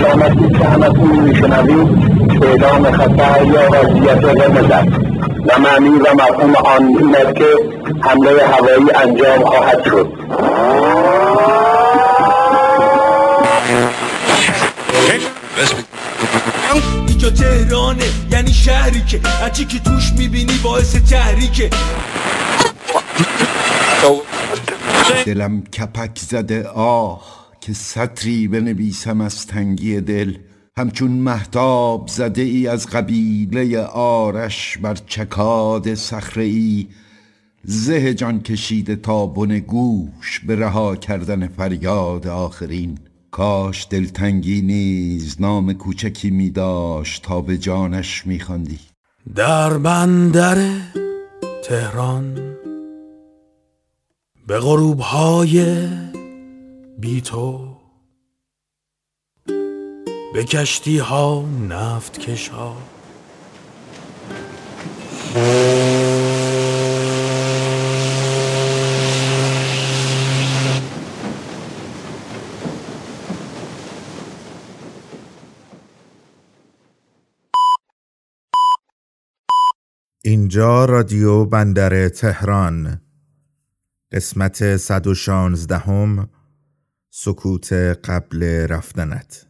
علامتی که همتون میشنوید. اعلام خطر یا وضعیت قرمز است و معنی و مفهوم آن این است که حمله هوایی انجام خواهد شد. اینجا تهرانه یعنی شهری که هرچی که توش می‌بینی باعث تحریکه. دلم کپک زده آه. که سطری بنویسم از تنگی دل. همچون محتاب زده ای از قبیله آرش بر چکاد صخره ای زه جان کشیده تا بن گوش به رها کردن فریاد آخرین. کاش دلتنگی نیز نام کوچکی می داشت تا به جانش می خواندی. در بندر تهران به غروب های بی تو. به کشتی ها نفت کش ها اینجا رادیو بندر تهران. قسمت 116 هم سکوت قبل رفتنت.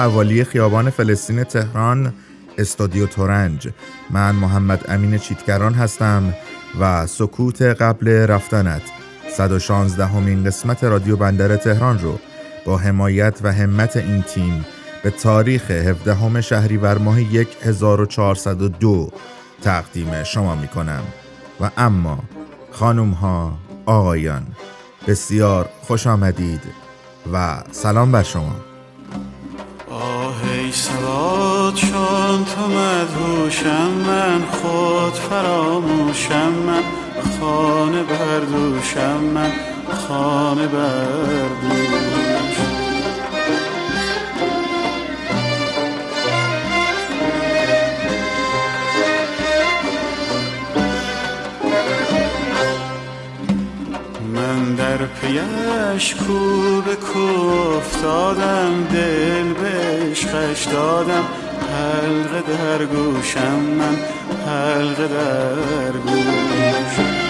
حوالی خیابان فلسطین تهران استودیو تورنج. من محمد امین چیتگران هستم و سکوت قبل رفتنت. 116 همین قسمت رادیو بندر تهران رو با حمایت و همت این تیم به تاریخ 17 همه شهریور ماه 1402 تقدیم شما می کنم و اما خانوم ها آقایان بسیار خوش آمدید و سلام بر شما. آهی سواد چون تو مدهوشم من خود فراموشم من. خانه بردوشم من خانه بردوش پیش کو به افتادم دل به عشقش دادم. حلقه در گوشم من حلقه در گوش.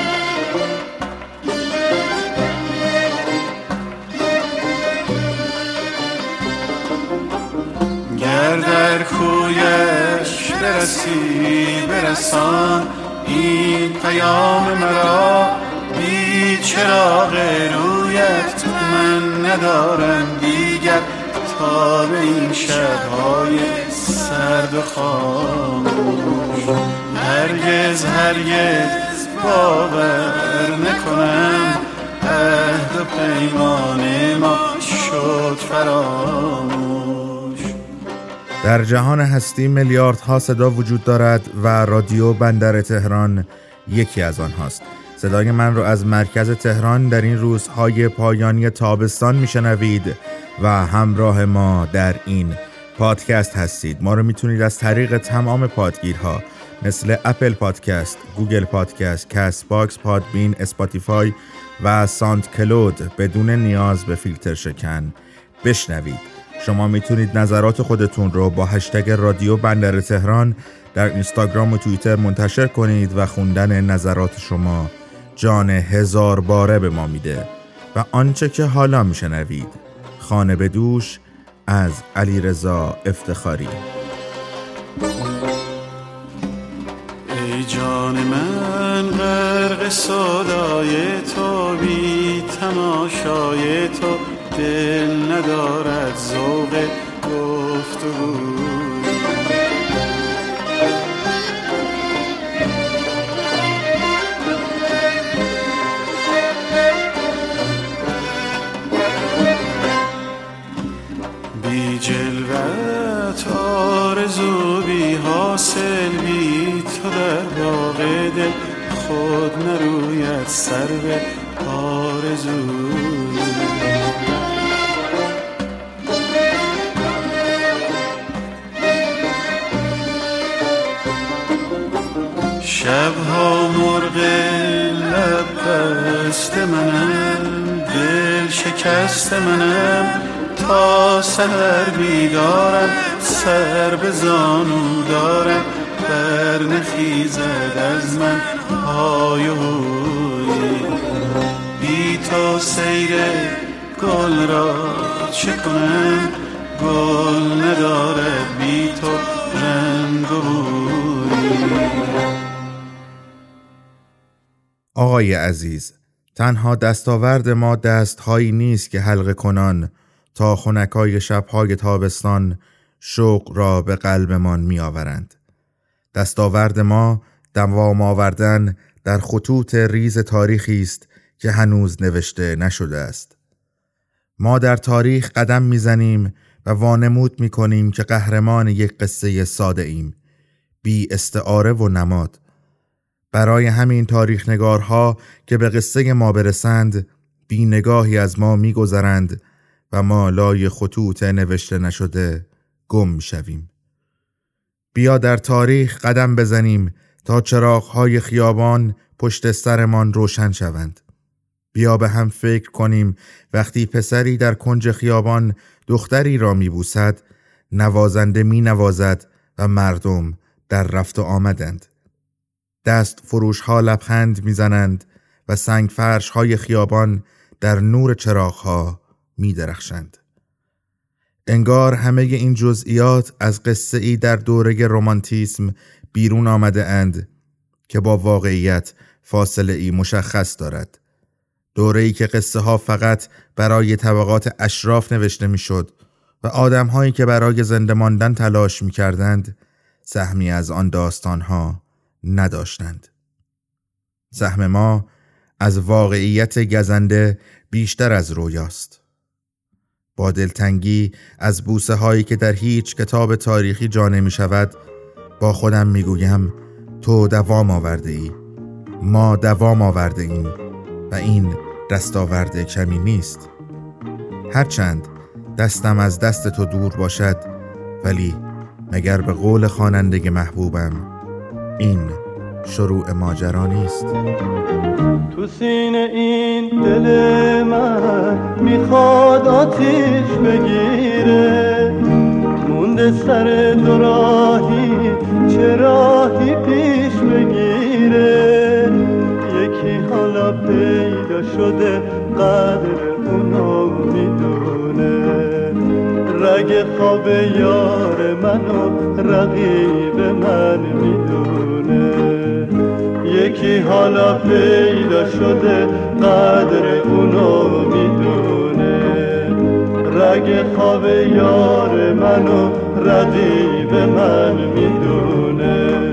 گر در کویش برسی برسان این پیام مرا. بی چراغ رویت من ندارم دیگر تا به این شبهای سرد و خاموش. هرگز هرگز باور نکنم عهد و پیمان ما شد فراموش. در جهان هستی میلیاردها صدا وجود دارد و رادیو بندر تهران یکی از آنهاست. صدای من رو از مرکز تهران در این روزهای پایانی تابستان میشنوید و همراه ما در این پادکست هستید. ما رو می‌تونید از طریق تمام پادگیرها مثل اپل پادکست، گوگل پادکست، کست باکس، پادبین، اسپاتیفای و ساند کلود بدون نیاز به فیلتر شکن بشنوید. شما می‌تونید نظرات خودتون رو با هشتگ رادیو بندر تهران در اینستاگرام و توییتر منتشر کنید و خوندن نظرات شما جان هزار باره به ما میده و آنچه که حالا میشنوید خانه به دوش از علی رضا افتخاری. ای جان من غرق صدای تو بی تماشای تو دل ندارد ذوق گفتگو. دل خود نروید سر به آرزو. شبها مرغ لب بست منم دل شکست منم تا سهر بیدارم سر به زانو دارم. بر نخیزد از من های بی تو سیر گل را چه گل ندارد بی تو رنگ آقای عزیز تنها دستاورد ما دستهایی نیست که حلقه کنان. تا خونکای شبهای تابستان شوق را به قلبمان می آورند. دستاورد ما دوام آوردن در خطوط ریز تاریخی است که هنوز نوشته نشده است. ما در تاریخ قدم می‌زنیم و وانمود می کنیم که قهرمان یک قصه ساده ایم بی استعاره و نماد برای همین تاریخ نگارها که به قصه ما برسند بی نگاهی از ما میگذرند و ما لای خطوط نوشته نشده گم شویم. بیا در تاریخ قدم بزنیم تا چراغهای خیابان پشت سرمان روشن شوند. بیا به هم فکر کنیم وقتی پسری در کنج خیابان دختری را میبوسد نوازنده می نوازد و مردم در رفت و آمدند. دست فروش ها لبخند می‌زنند و سنگ فرش های خیابان در نور چراغ ها می درخشند. انگار همه این جزئیات از قصه ای در دوره رومانتیسم بیرون آمده اند که با واقعیت فاصله ای مشخص دارد. دوره ای که قصه ها فقط برای طبقات اشراف نوشته می‌شد و آدم هایی که برای زنده ماندن تلاش می کردند سهمی از آن داستان ها نداشتند. سهم ما از واقعیت گزنده بیشتر از رویاست. با دلتنگی از بوسه هایی که در هیچ کتاب تاریخی جا نمی شود با خودم می گویم تو دوام آورده ای. ما دوام آورده ایم و این دستاورد کمی نیست. هرچند دستم از دست تو دور باشد ولی مگر به قول خواننده محبوبم این شروع ماجرا نیست. تو سینه این دل من می‌خواد آتیش بگیره. مونده سر دو راهی چه راهی پیش بگیره؟ یکی حالا پیدا شده قدر اونو می‌دونه. رگ خواب یار منو رقیب من می‌دونه. یکی حالا پیدا شده قدر اونو می‌دونه. رگ خواب یار منو ردیب من می‌دونه.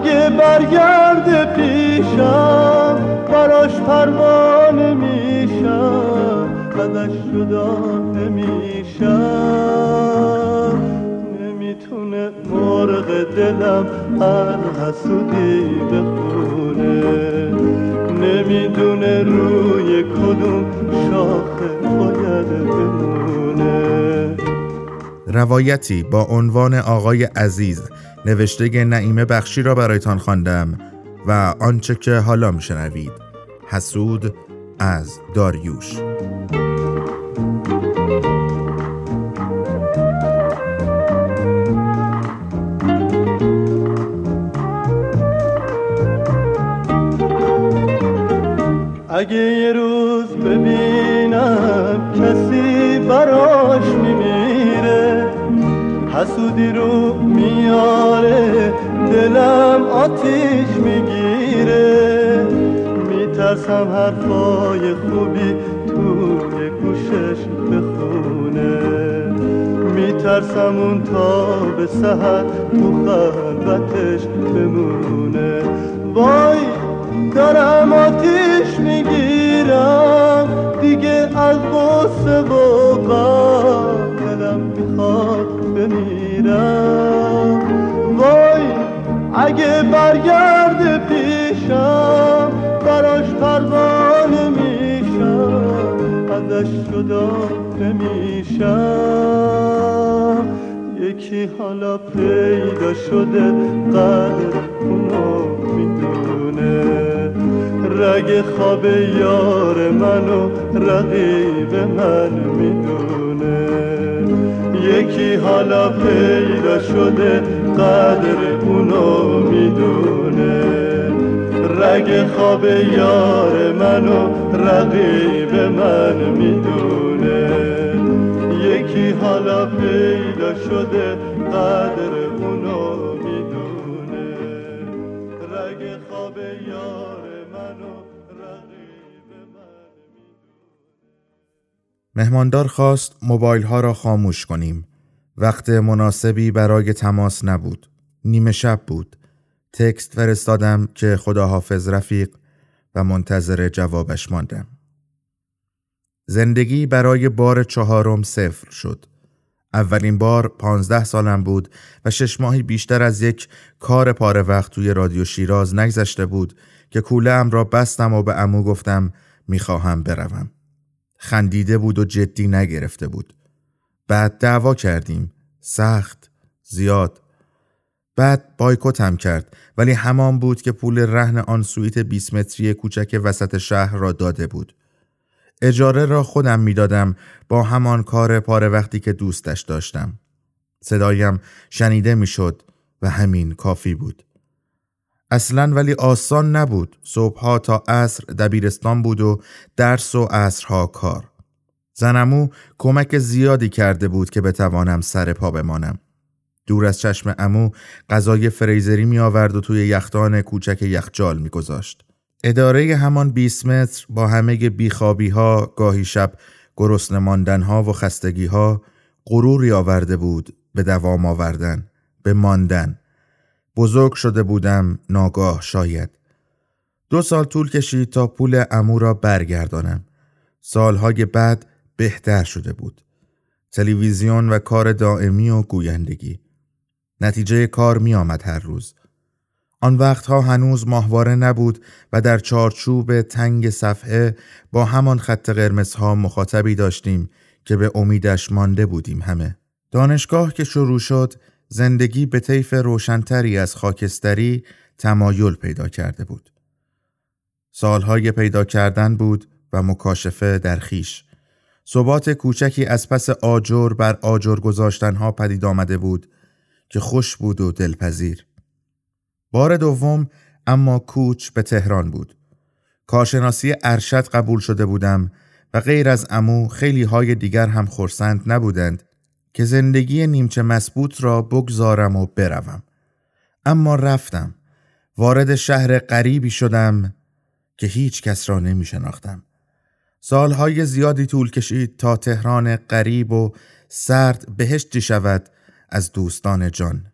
برگرد پیشم براش پروانه میشم. ازش جدا نمیشم. نمی‌تونه مرغ دلم هر حسودی بخونه. نمی‌دونه روی کدوم شاخه باید بمونه. روایتی با عنوان آقای عزیز نوشته نعیمه بخشی را برایتان خواندم و آنچه که حالا میشنوید. حسود از داریوش. اگه یه روز ببینم کسی براش حسودی رو میاره دلم آتیش می‌گیره. میترسم حرفای خوبی توی گوشش بخونه. میترسم اون تا به سهر تو خلوتش بمونه. وای دارم آتیش می‌گیرم. دیگه از غصه و دلم می‌خواد بمیرم وای اگه برگرده پیشم براش پروانه میشم. ازش جدا نمیشم یکی حالا پیدا شده قدر اونو می‌دونه. رگ خواب یار منو رقیب من می‌دونه. یکی حالا پیدا شده قدر اونو می‌دونه. رگ خواب یار منو رقیب من می‌دونه. یکی حالا پیدا شده قدر مهماندار خواست موبایل ها را خاموش کنیم. وقت مناسبی برای تماس نبود. نیمه شب بود. تکست فرستادم که خداحافظ رفیق و منتظر جوابش ماندم. زندگی برای بار چهارم صفر شد. اولین بار پانزده سالم بود و شش ماهی بیشتر از یک کار پاره وقت توی رادیو شیراز نگذشته بود که کوله را بستم و به امو گفتم می‌خواهم بروم. خندیده بود و جدی نگرفته بود. بعد دعوا کردیم. سخت. زیاد. بعد بایکوتم کرد ولی همان بود که پول رهن آن سویت 20 متری کوچک وسط شهر را داده بود. اجاره را خودم می‌دادم با همان کار پاره وقتی که دوستش داشتم. صدایم شنیده می‌شد و همین کافی بود. اصلا ولی آسان نبود. صبحها تا عصر دبیرستان بود و درس و عصرها کار. زنمو کمک زیادی کرده بود که بتوانم سر پا بمانم. دور از چشم امو غذای فریزری می آورد و توی یختان کوچک یخجال می گذاشت. اداره همان 20 متر با همه بیخوابی ها، گاهی شب گرسنه ماندن ها و خستگی ها غروری آورده بود به دوام آوردن، به ماندن. بزرگ شده بودم ناگاه شاید. دو سال طول کشید تا پول امو را برگردانم. سالهای بعد بهتر شده بود. تلویزیون و کار دائمی و گویندگی. نتیجه کار می آمد هر روز. آن وقتها هنوز ماهواره نبود و در چارچوب تنگ صفحه با همان خط قرمزها مخاطبی داشتیم که به امیدش مانده بودیم همه. دانشگاه که شروع شد زندگی به طیف روشنتری از خاکستری تمایل پیدا کرده بود. سالهای پیدا کردن بود و مکاشفه در خیش. ثبات کوچکی از پس آجر بر آجر گذاشتنها پدید آمده بود که خوش بود و دلپذیر. بار دوم اما کوچ به تهران بود. کارشناسی ارشد قبول شده بودم و غیر از امو خیلی های دیگر هم خورسند نبودند که زندگی نیمچه مسبوط را بگذارم و بروم. اما رفتم. وارد شهر غریبی شدم که هیچ کس را نمی شناختم. سالهای زیادی طول کشید تا تهران غریب و سرد بهشتی شود از دوستان جان.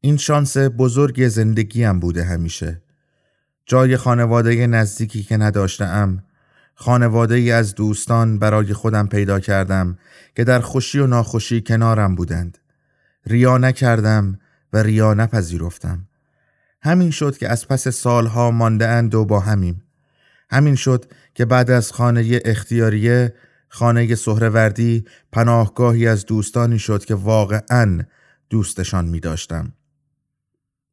این شانس بزرگ زندگیم بوده همیشه. جای خانواده نزدیکی که نداشتم خانواده ای از دوستان برای خودم پیدا کردم که در خوشی و ناخوشی کنارم بودند. ریا نکردم و ریا نپذیرفتم همین شد که از پس سالها مانده اند و با همیم همین شد که بعد از خانه اختیاریه خانه سهروردی پناهگاهی از دوستانی شد که واقعا دوستشان می داشتم.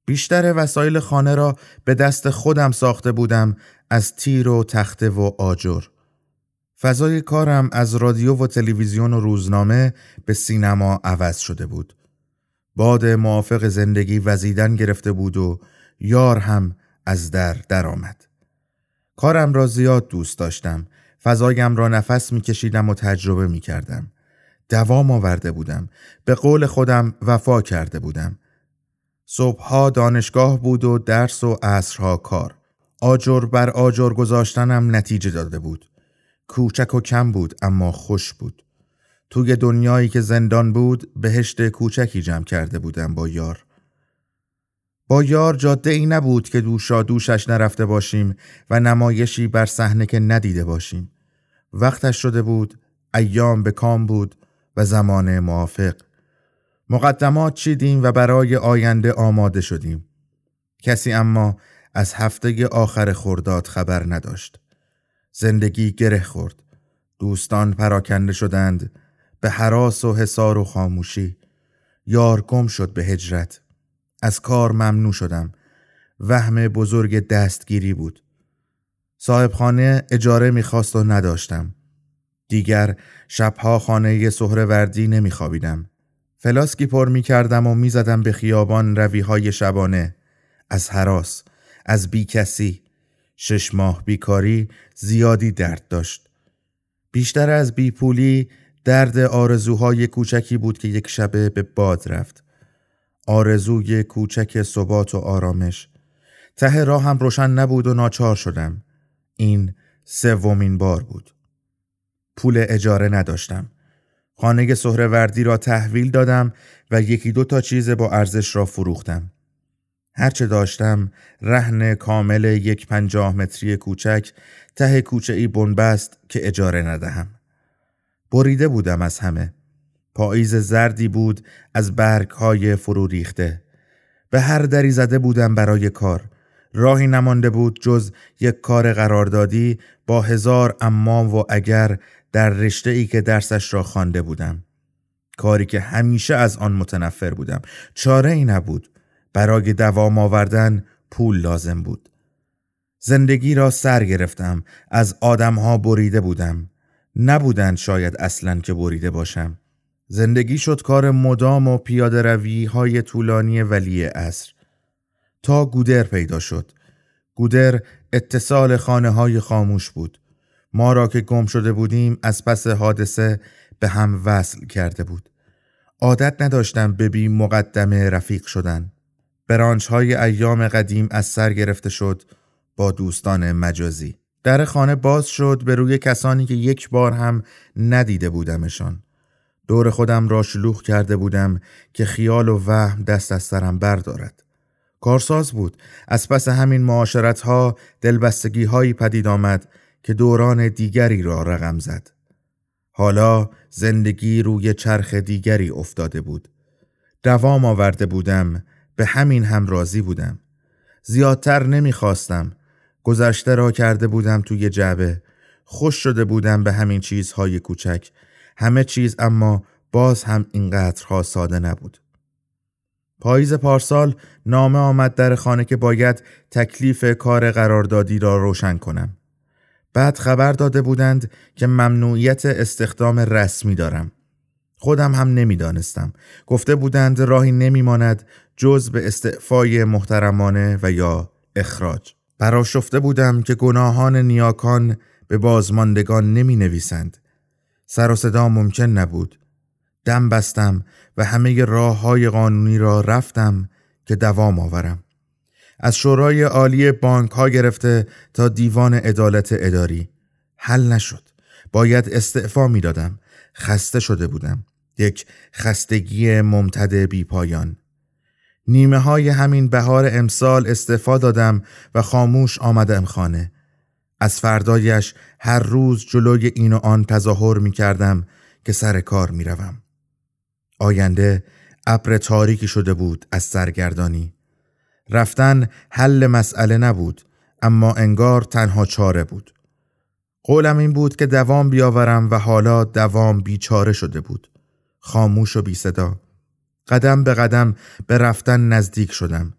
بیشتر وسایل خانه را به دست خودم ساخته بودم از تیر و تخته و آجر. فضای کارم از رادیو و تلویزیون و روزنامه به سینما عوض شده بود. باد موافق زندگی وزیدن گرفته بود و یار هم از در درآمد. کارم را زیاد دوست داشتم. فضایم را نفس میکشیدم و تجربه می کردم. دوام آورده بودم. به قول خودم وفا کرده بودم. صبحها دانشگاه بود و درس و عصرها کار. آجر بر آجر گذاشتنم نتیجه داده بود. کوچک و کم بود اما خوش بود. توی دنیایی که زندان بود بهشت کوچکی جمع کرده بودم با یار. با یار جاده ای نبود که دوشا دوشش نرفته باشیم و نمایشی بر صحنه که ندیده باشیم. وقتش شده بود، ایام به کام بود و زمان موافق. مقدمات چیدیم و برای آینده آماده شدیم. کسی اما از هفته آخر خرداد خبر نداشت. زندگی گره خورد. دوستان پراکنده شدند به حراس و حسار و خاموشی. یار گم شد به هجرت. از کار ممنوع شدم. وهم بزرگ دستگیری بود. صاحب خانه اجاره می‌خواست و نداشتم. دیگر شبها خانه سهروردی نمیخوابیدم. فلاسکی پر می کردم و می زدم به خیابان رویهای شبانه. از حراس از بی کسی شش ماه بیکاری زیادی درد داشت. بیشتر از بی پولی درد آرزوهای کوچکی بود که یک شبه به باد رفت. آرزوی کوچک ثبات و آرامش. ته راه هم روشن نبود و ناچار شدم. این سومین بار بود. پول اجاره نداشتم. خانه سهروردی را تحویل دادم و یکی دو تا چیز با ارزش را فروختم. هرچه داشتم رهن کامل یک پنجاه متری کوچک ته کوچه ای بنبست که اجاره ندهم. بریده بودم از همه. پاییز زردی بود از برگ های فرو ریخته. به هر دری زده بودم برای کار. راهی نمانده بود جز یک کار قراردادی با هزار امام و اگر در رشته ای که درسش را خوانده بودم. کاری که همیشه از آن متنفر بودم. چاره ای نبود. برای دوام آوردن پول لازم بود. زندگی را سر گرفتم. از آدمها بریده بودم. نبودند شاید اصلا که بریده باشم. زندگی شد کار مدام و پیاده روی های طولانی ولی اصر تا گودر پیدا شد. گودر اتصال خانه های خاموش بود. ما را که گم شده بودیم از پس حادثه به هم وصل کرده بود. عادت نداشتم ببین مقدم رفیق شدن. برانچ های ایام قدیم از سر گرفته شد با دوستان مجازی. در خانه باز شد به روی کسانی که یک بار هم ندیده بودمشان. دور خودم را شلوغ کرده بودم که خیال و وهم دست از سرم بردارد. کارساز بود. از پس همین معاشرت ها دلبستگی هایی پدید آمد که دوران دیگری را رقم زد. حالا زندگی روی چرخ دیگری افتاده بود. دوام آورده بودم به همین هم راضی بودم. زیادتر نمی‌خواستم. گذشته را کرده بودم توی جعبه. خوش شده بودم به همین چیزهای کوچک. همه چیز اما باز هم اینقدرها ساده نبود. پاییز پارسال نامه آمد در خانه که باید تکلیف کار قراردادی را روشن کنم. بعد خبر داده بودند که ممنوعیت استخدام رسمی دارم. خودم هم نمی‌دانستم. گفته بودند راهی نمیماند جز به استعفای محترمانه و یا اخراج. براشفته بودم که گناهان نیاکان به بازماندگان نمی نویسند. سر و صدا ممکن نبود. دم بستم و همه راه های قانونی را رفتم که دوام آورم. از شورای عالی بانک ها گرفته تا دیوان عدالت اداری. حل نشد. باید استعفا می دادم خسته شده بودم. یک خستگی ممتد بی پایان نیمه های همین بهار امسال استعفا دادم و خاموش آمدم خانه. از فردایش هر روز جلوی این و آن تظاهر می کردم که سر کار می روم. آینده ابر تاریکی شده بود از سرگردانی. رفتن حل مسئله نبود اما انگار تنها چاره بود. قولم این بود که دوام بیاورم و حالا دوام بیچاره شده بود. خاموش و بی صدا قدم به قدم به رفتن نزدیک شدم.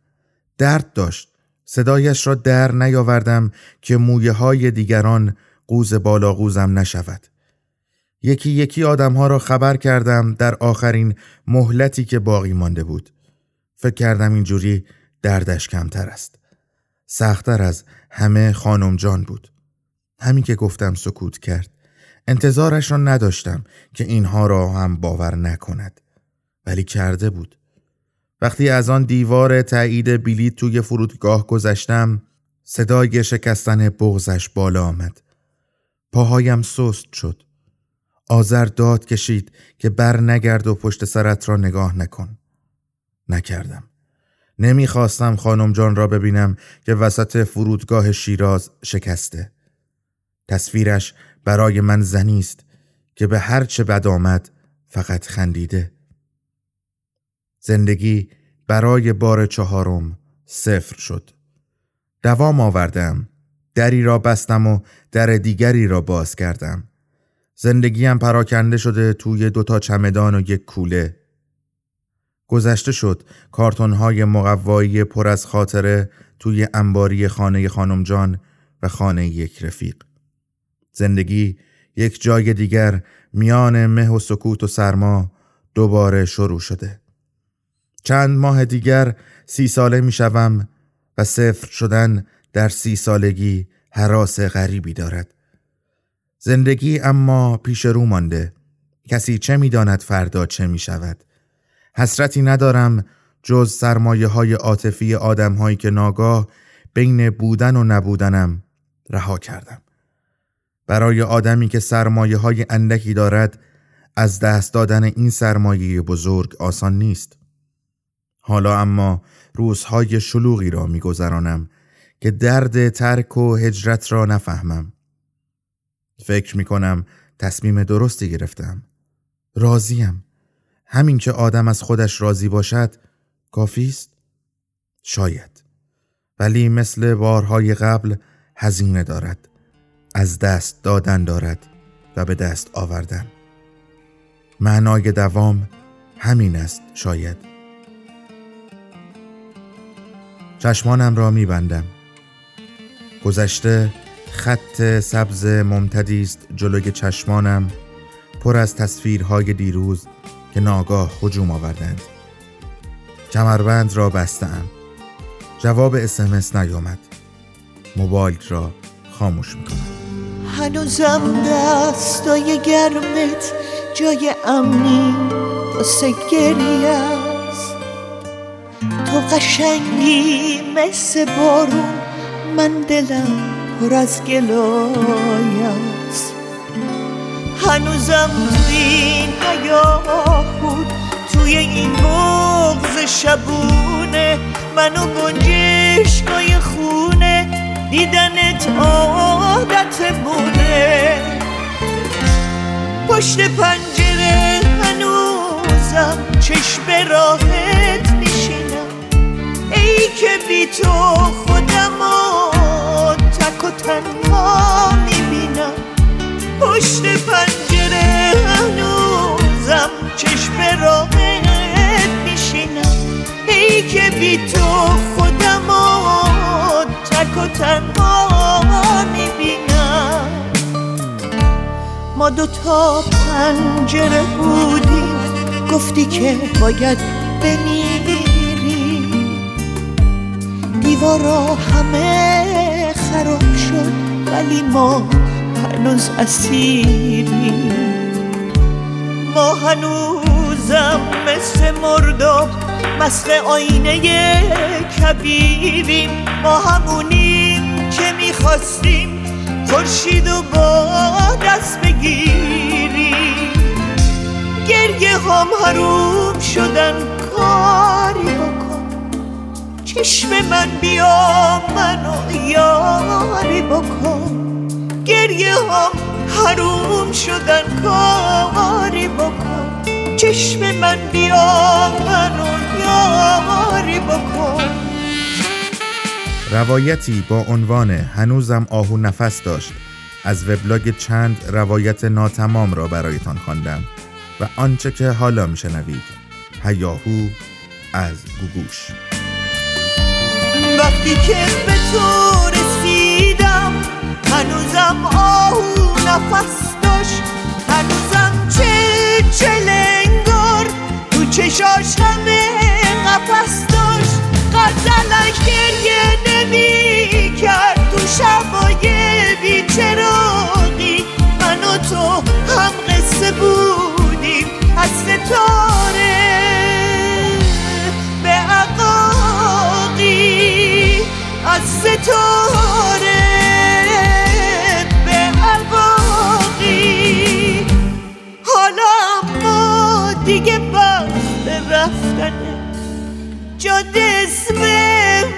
درد داشت. صدایش را در نیاوردم که مویه های دیگران قوز بالا قوزم نشود. یکی یکی آدمها را خبر کردم در آخرین مهلتی که باقی مانده بود. فکر کردم اینجوری دردش کمتر است. سختتر از همه خانم جان بود. همین که گفتم سکوت کرد. انتظارش را نداشتم که اینها را هم باور نکند. ولی کرده بود. وقتی از آن دیوار تایید بلیط توی فرودگاه گذشتم صدای شکستن بغزش بالا آمد. پاهایم سست شد. آذر داد کشید که بر نگرد و پشت سرت را نگاه نکن. نکردم. نمی‌خواستم خانم جان را ببینم که وسط فرودگاه شیراز شکسته. تصویرش برای من زنی است که به هر چه بد آمد فقط خندیده. زندگی برای بار چهارم صفر شد. دوام آوردم دری را بستم و در دیگری را باز کردم. زندگیم پراکنده شده توی دوتا چمدان و یک کوله. گذشته شد. کارتون های مقوایی پر از خاطره توی انباری خانه خانم جان و خانه یک رفیق. زندگی یک جای دیگر میان مه و سکوت و سرما دوباره شروع شده. چند ماه دیگر سی ساله می شوم و صفر شدن در سی سالگی حراس غریبی دارد. زندگی اما پیش رو مانده. کسی چه می‌داند فردا چه می شود حسرتی ندارم جز سرمایه های عاطفی آدم هایی که ناگاه بین بودن و نبودنم رها کردم. برای آدمی که سرمایه های اندکی دارد از دست دادن این سرمایه بزرگ آسان نیست. حالا اما روزهای شلوغی را میگذرانم که درد ترک و هجرت را نفهمم. فکر می کنم تصمیم درستی گرفتم. راضیم. همین که آدم از خودش راضی باشد کافی است؟ شاید. ولی مثل بارهای قبل هزینه دارد از دست دادن دارد و به دست آوردن. معنای دوام همین است شاید. چشمانم را میبندم. گذشته خط سبز ممتدی است جلوی چشمانم پر از تصویرهای دیروز که ناگاه هجوم آوردند. کمربند را بستم جواب اسمس نیامد. موبایل را خاموش می‌کنم. هنوزم دستای گرمت جای امنی واسه گریه است. تو قشنگی مثل بارون من دلم پر از هنوزم این حیاه بود. توی این بغز شبونه. منو گنجشگای خونه. دیدنت عادت بوده پشت پنجره هنوزم چشم راحت میشینم. ای که بی تو خودم تک و تنها می‌بینم پشت پنجره هنوزم چشم راحت میشینم. ای که بی تو خودم تک و تنها می‌بینم. ما دوتا پنجره بودیم گفتی که باید بمیری دیوارا همه خراب شد ولی ما هنوز اسیریم ما هنوزم مثل مرداب مثل آینه کبیریم. ما همونیم که می‌خواستیم خورشید و با دست بگیریم. گریه هم حروم شدن کاری بکن. چشم من بیا منو یاری بکن. گریه هم حروم شدن کاری بکن. چشم من بیا منو یاری بکن. روایتی با عنوان هنوزم آهو نفس داشت. از وبلاگ چند روایت ناتمام را برایتان خواندم و آنچه که حالا میشنوید هیاهو از گوگوش. وقتی که به رسیدم هنوزم آهو نفس داشت. هنوزم چه چلنگار تو چشاش همه قفس داشت. غزلش گریه نمی کرد تو شبای بیچراقی من و تو هم قصه بودیم از ستاره به عقاقی. از ستاره رفتنه جاده اسم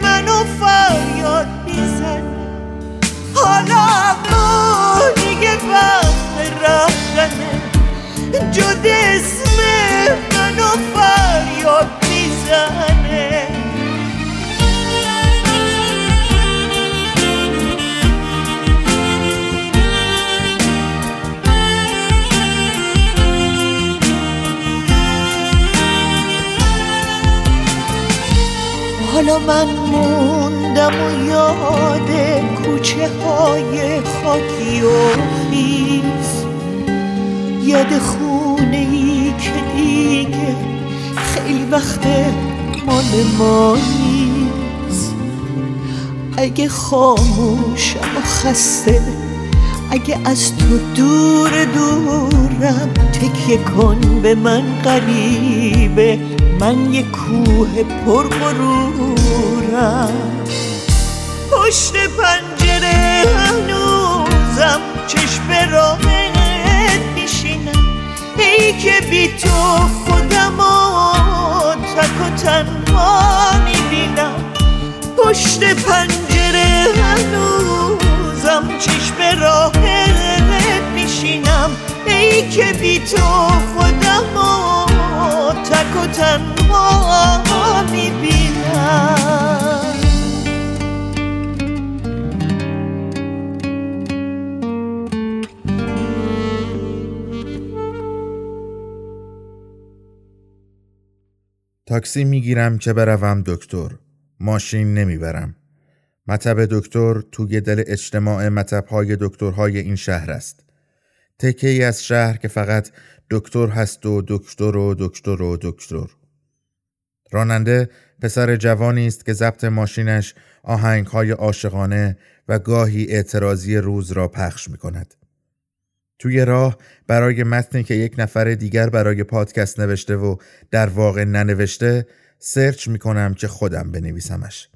منو فریاد می‌زنه. حالا اما دیگه وقت رفتنه. جاده اسم من موندم و یاد کوچه های خاکی و خیز. یاد خونه ای که دیگه خیلی وقت مال ما نیست. اگه خاموشم و خسته اگه از تو دور دورم تکیه کن به من قریبه من یه کوه پر غرورم. پشت پنجره هنوزم چشم راهت میشینم. ای که بی تو خودم و تک و تنها می‌بینم. پشت پنجره هنوزم چشم راهت میشینم. ای که بی تو خودم و و تنها تاکسی می‌گیرم که بروم دکتر. ماشین نمی‌برم. مطب دکتر توی دل اجتماع مطبهای دکترهای این شهر است. تکه ای از شهر که فقط دکتر هست و دکتر و دکتر و دکتر راننده پسر جوانی است که ضبط ماشینش آهنگهای عاشقانه و گاهی اعتراضی روز را پخش می کند. توی راه برای متنی که یک نفر دیگر برای پادکست نوشته و در واقع ننوشته سرچ می کنم که خودم بنویسمش.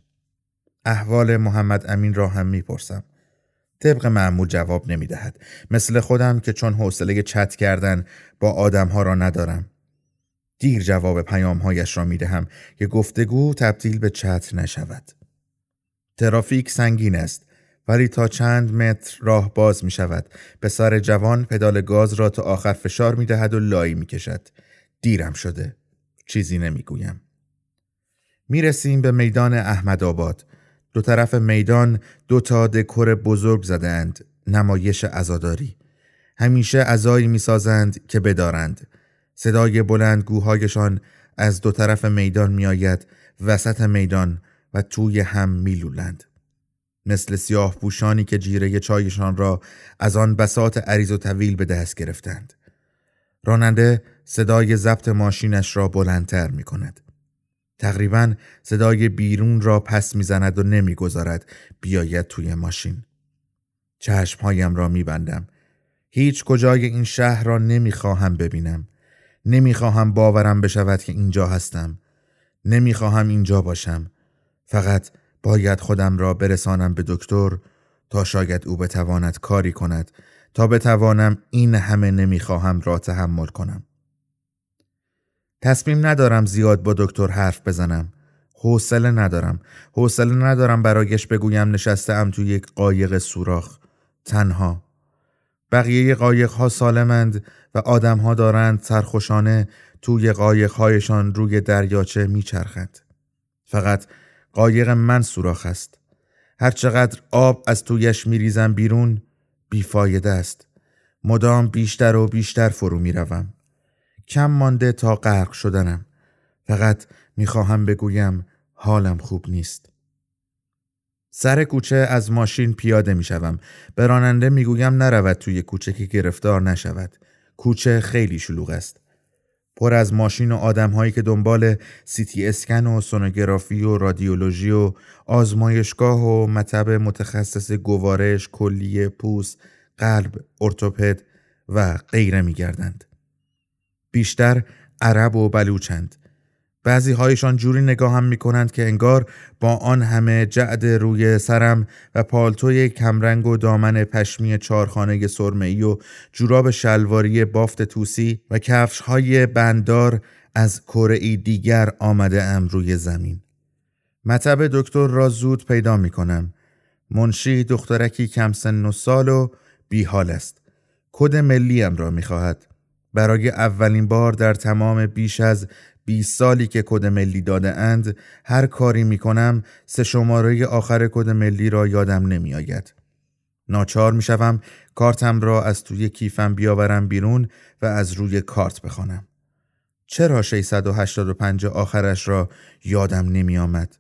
احوال محمد امین را هم می‌پرسم. طبق معمول جواب نمی دهد. مثل خودم که چون حوصله چت کردن با آدم ها را ندارم. دیر جواب پیام هایش را می دهم که گفتگو تبدیل به چت نشود. ترافیک سنگین است ولی تا چند متر راه باز می شود. پسر جوان پدال گاز را تا آخر فشار می دهد و لایی می کشد. دیرم شده. چیزی نمی گویم. می رسیم به میدان احمد آباد. دو طرف میدان دو تا دکور بزرگ زدند نمایش عزاداری. همیشه عزایی می‌سازند که بدارند. صدای بلندگوهایشان از دو طرف میدان میآید وسط میدان و توی هم میلولند. مثل سیاه پوشانی که جیره چایشان را از آن بسات عریض و طویل به دست گرفتند. راننده صدای ضبط ماشینش را بلندتر می کند. تقریبا صدای بیرون را پس می‌زند و نمی‌گذارد بیاید توی ماشین. چشمهایم را میبندم. هیچ کجای این شهر را نمی‌خواهم ببینم. نمی‌خواهم باورم بشود که اینجا هستم. نمی‌خواهم اینجا باشم. فقط باید خودم را برسانم به دکتر تا شاید او بتواند کاری کند تا بتوانم این همه نمی‌خواهم را تحمل کنم. تصمیم ندارم زیاد با دکتر حرف بزنم. حوصله ندارم. حوصله ندارم برایش بگویم نشسته ام توی یک قایق سوراخ. تنها. بقیه قایق ها سالمند و آدم ها دارند سرخوشانه توی قایق هایشان روی دریاچه میچرخند. فقط قایق من سوراخ است. هرچقدر آب از تویش میریزم بیرون بیفایده است. مدام بیشتر و بیشتر فرو می‌روم. کم مانده تا غرق شدنم. فقط می‌خواهم بگویم حالم خوب نیست. سر کوچه از ماشین پیاده می‌شوم. به راننده می‌گویم نرود توی کوچه که گرفتار نشود. کوچه خیلی شلوغ است. پر از ماشین و آدم هایی که دنبال سیتی اسکن و سونوگرافی و رادیولوژی و آزمایشگاه و مطب متخصص گوارش، کلیه، پوست، قلب، ارتوپد و غیره می گردند. بیشتر عرب و بلوچند. بعضی هایشان جوری نگاه هم می کنند که انگار با آن همه جعد روی سرم و پالتوی کمرنگ و دامن پشمی چارخانه سرمه‌ای و جوراب شلواری بافت توسی و کفش های بندار از کره دیگر آمده ام روی زمین. مطب دکتر را زود پیدا می کنم. منشی دخترکی کم سن و سال و بیحال است. کد ملیم را می خواهد. برای اولین بار در تمام بیش از 20 سالی که کد ملی داده اند هر کاری می کنم سه شماره آخر کد ملی را یادم نمی آید. ناچار می شوم کارتم را از توی کیفم بیاورم بیرون و از روی کارت بخوانم. چرا 685 آخرش را یادم نمی آمد؟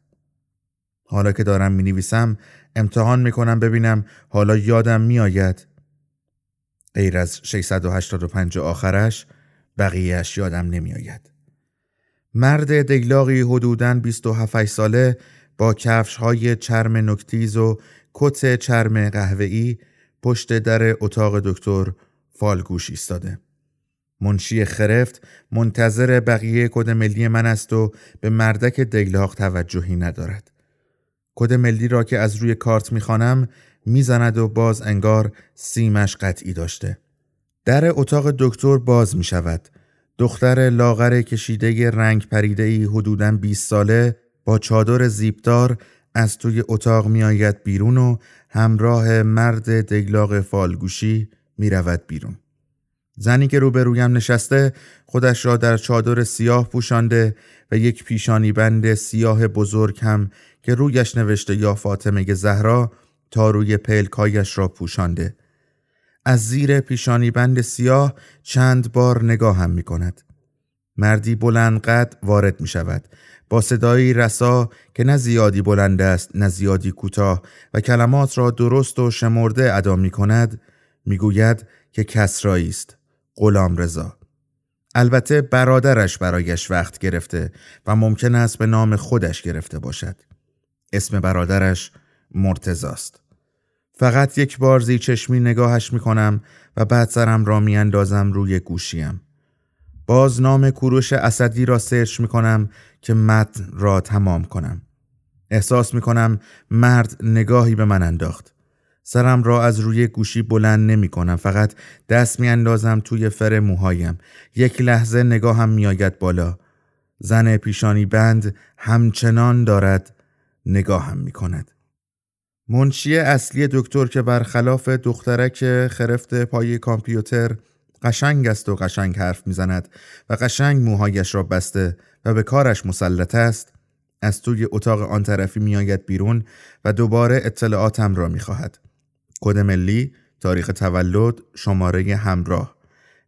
حالا که دارم می نویسم امتحان می کنم ببینم حالا یادم می آید. غیر از 685 آخرش بقیهش یادم نمی آید. مرد دیلاقی حدوداً 27 ساله با کفش های چرم نکتیز و کت چرم قهوه‌ای پشت در اتاق دکتر فالگوش ایستاده. منشی خرفت منتظر بقیه کد ملی من است و به مردک دیلاق توجهی ندارد. کد ملی را که از روی کارت می‌خوانم می‌زند و باز انگار سیمش قطعی داشته. در اتاق دکتر باز می شود. دختر لاغر کشیده رنگ پریده ای حدوداً 20 ساله با چادر زیبدار از توی اتاق می آید بیرون و همراه مرد دگلاغ فالگوشی می رود بیرون. زنی که روبرویم نشسته خودش را در چادر سیاه پوشانده و یک پیشانی بند سیاه بزرگ هم که رویش نوشته یا فاطمه زهرا تا روی پلکایش را پوشانده از زیر پیشانی بند سیاه چند بار نگاه هم می کند. مردی بلند قد وارد می شود. با صدایی رسا که نه زیادی بلند است نه زیادی کوتاه و کلمات را درست و شمرده ادا می کند می گوید که کسرایی است غلام رضا البته برادرش برایش وقت گرفته و ممکن است به نام خودش گرفته باشد اسم برادرش مرتزاست فقط یک بار زی چشمی نگاهش می‌کنم و بعد سرم را میاندازم روی گوشیم. باز نام کوروش اسدی را سرچ می‌کنم که متن را تمام کنم. احساس می‌کنم مرد نگاهی به من انداخت. سرم را از روی گوشی بلند نمی کنم فقط دست می اندازم توی فر موهایم یک لحظه نگاهم میآید بالا زن پیشانی بند همچنان دارد نگاهم می کند منشی اصلی دکتر که برخلاف دخترک خرفت پای کامپیوتر قشنگ است و قشنگ حرف می‌زند و قشنگ موهایش را بسته و به کارش مسلط است از توی اتاق آن طرفی میآید بیرون و دوباره اطلاعاتم را می‌خواهد کد ملی تاریخ تولد شماره همراه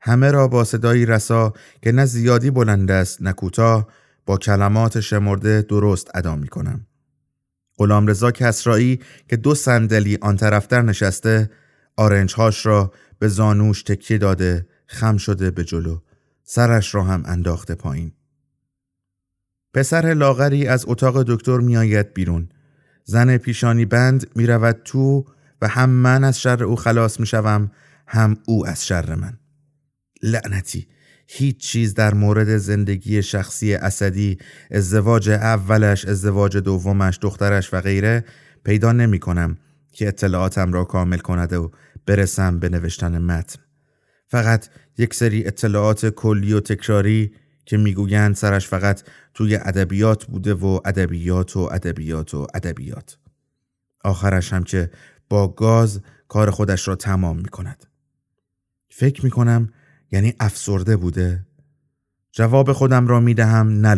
همه را با صدایی رسا که نه زیادی بلند است نه کوتاه با کلمات شمرده درست ادا می کنم. غلامرضا کسرایی که دو صندلی آن طرفتر نشسته آرنجهاش را به زانوش تکیه داده خم شده به جلو. سرش را هم انداخته پایین. پسر لاغری از اتاق دکتر میآید بیرون. زن پیشانی بند می رود تو و هم من از شر او خلاص می شوم هم او از شر من. لعنتی! هیچ چیز در مورد زندگی شخصی اسدی ازدواج اولش ازدواج دومش دخترش و غیره پیدا نمی کنم که اطلاعاتم را کامل کند و برسم به نوشتن متن. فقط یک سری اطلاعات کلی و تکراری که می‌گویند سرش فقط توی ادبیات بوده و ادبیات و ادبیات و ادبیات. آخرش هم که با گاز کار خودش را تمام می کند فکر می کنم یعنی افسرده بوده جواب خودم را می دهم نه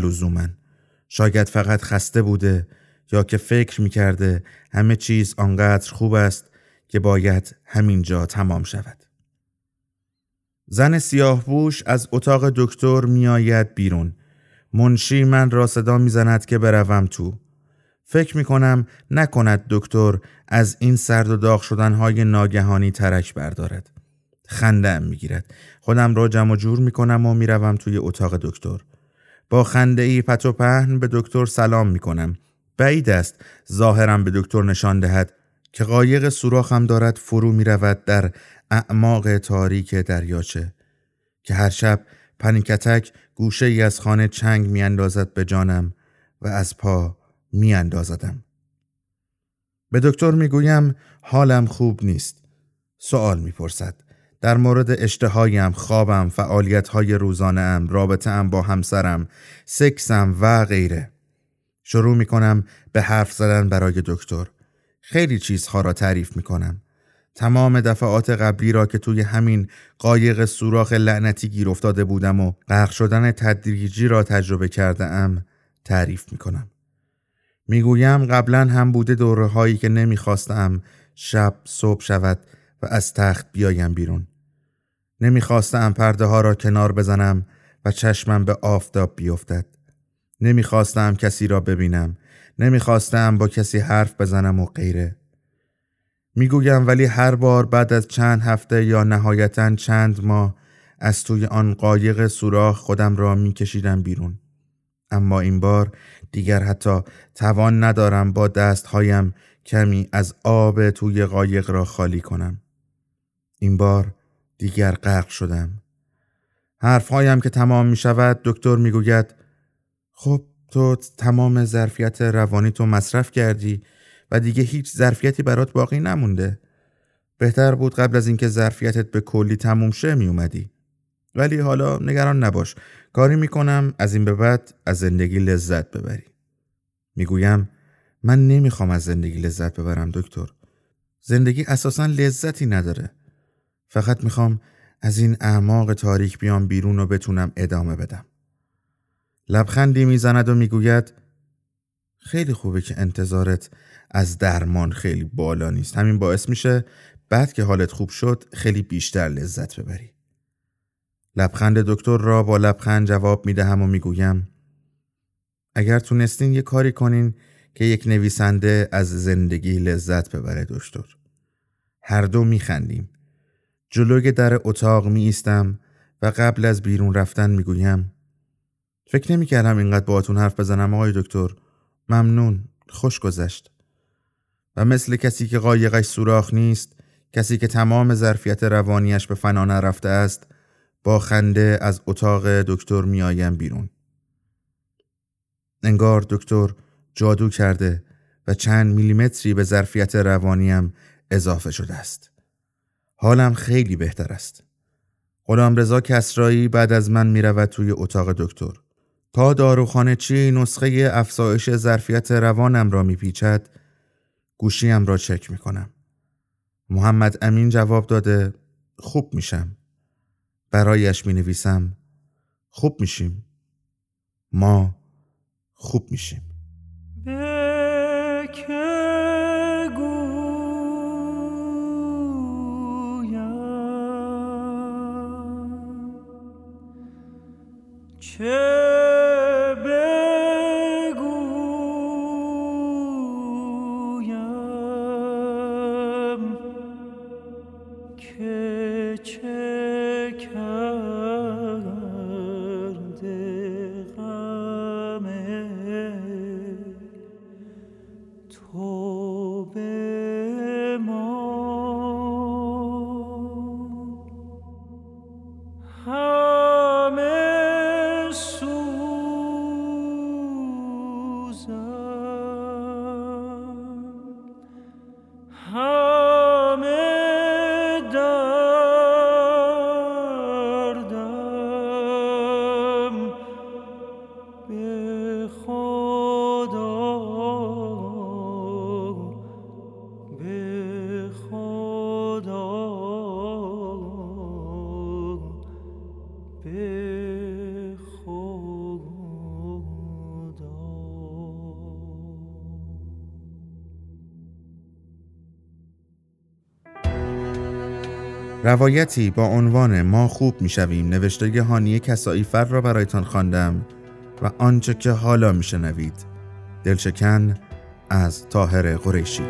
شاید فقط خسته بوده یا که فکر می کرده همه چیز آنقدر خوب است که باید همینجا تمام شود. زن سیاه بوش از اتاق دکتر میآید بیرون. منشی من را صدا می‌زند که بروم تو. فکر می کنم نکند دکتر از این سرد و داغ شدنهای ناگهانی ترک بردارد. خنده می گیرد. خودم را جمع جور می کنم و می‌روم توی اتاق دکتر. با خنده ای پت و پهن به دکتر سلام می کنم. بعید است ظاهرم به دکتر نشان دهد که قایق سوراخم دارد فرو می رود در اعماق تاریک دریاچه که هر شب پنیکتک گوشه ای از خانه چنگ می اندازد به جانم و از پا می اندازدم. به دکتر می گویم حالم خوب نیست. سوال می پرسد. در مورد اشتهایم، خوابم، فعالیتهای روزانه رابطه ام با همسرم، سکسم و غیره. شروع می کنم به حرف زدن برای دکتر. خیلی چیزها را تعریف می کنم. تمام دفعات قبلی را که توی همین قایق سوراخ لعنتی گیر افتاده بودم و غرق شدن تدریجی را تجربه کرده ام تعریف می کنم. می گویم قبلا هم بوده دوره هایی که نمی‌خواستم شب صبح شود و از تخت بیایم بیرون. نمی‌خواستم پرده ها را کنار بزنم و چشمم به آفتاب بیفتد. نمی‌خواستم کسی را ببینم. نمی‌خواستم با کسی حرف بزنم و غیره. می‌گویم ولی هر بار بعد از چند هفته یا نهایتا چند ماه از توی آن قایق سوراخ خودم را میکشیدم بیرون. اما این بار دیگر حتی توان ندارم با دستهایم کمی از آب توی قایق را خالی کنم. این بار دیگر غرق شدم. حرفهایم که تمام می شود دکتر می گوید خب تو تمام ظرفیت روانی تو مصرف کردی و دیگه هیچ ظرفیتی برات باقی نمونده. بهتر بود قبل از اینکه ظرفیتت به کلی تموم شه می اومدی. ولی حالا نگران نباش. کاری می‌کنم از این به بعد از زندگی لذت ببری. می‌گویم من نمی‌خوام از زندگی لذت ببرم دکتر. زندگی اساسا لذتی نداره. فقط می‌خوام از این اعماق تاریک بیام بیرون و بتونم ادامه بدم. لبخندی می‌زند و می‌گوید خیلی خوبه که انتظارت از درمان خیلی بالا نیست. همین باعث میشه بعد که حالت خوب شد خیلی بیشتر لذت ببری. لبخند دکتر را با لبخند جواب می‌دهم و می‌گویم اگر تونستین یه کاری کنین که یک نویسنده از زندگی لذت ببره دکتر. هر دو میخندیم. جلوی در اتاق می ایستم و قبل از بیرون رفتن می گویم فکر نمی کردم اینقدر باهاتون حرف بزنم آقای دکتر. ممنون خوش گذشت. و مثل کسی که قایقش سوراخ نیست کسی که تمام ظرفیت روانیش به فنا نرفته است با خنده از اتاق دکتر میآیم بیرون. انگار دکتر جادو کرده و چند میلیمتری به ظرفیت روانیم اضافه شده است. حالم خیلی بهتر است. غلام رضا کسرایی بعد از من می رود توی اتاق دکتر. تا داروخانه چی نسخه افزایش ظرفیت روانم را میپیچد گوشیم را چک می کنم. محمد امین جواب داده خوب میشم. برایش می نویسم خوب میشیم. ما خوب میشیم. Yeah. روایتی با عنوان ما خوب می‌شویم نوشته هانیه کسایی فر را برایتان خواندم و آنچه که حالا میشنوید. دلشکن از تاهر قریشی.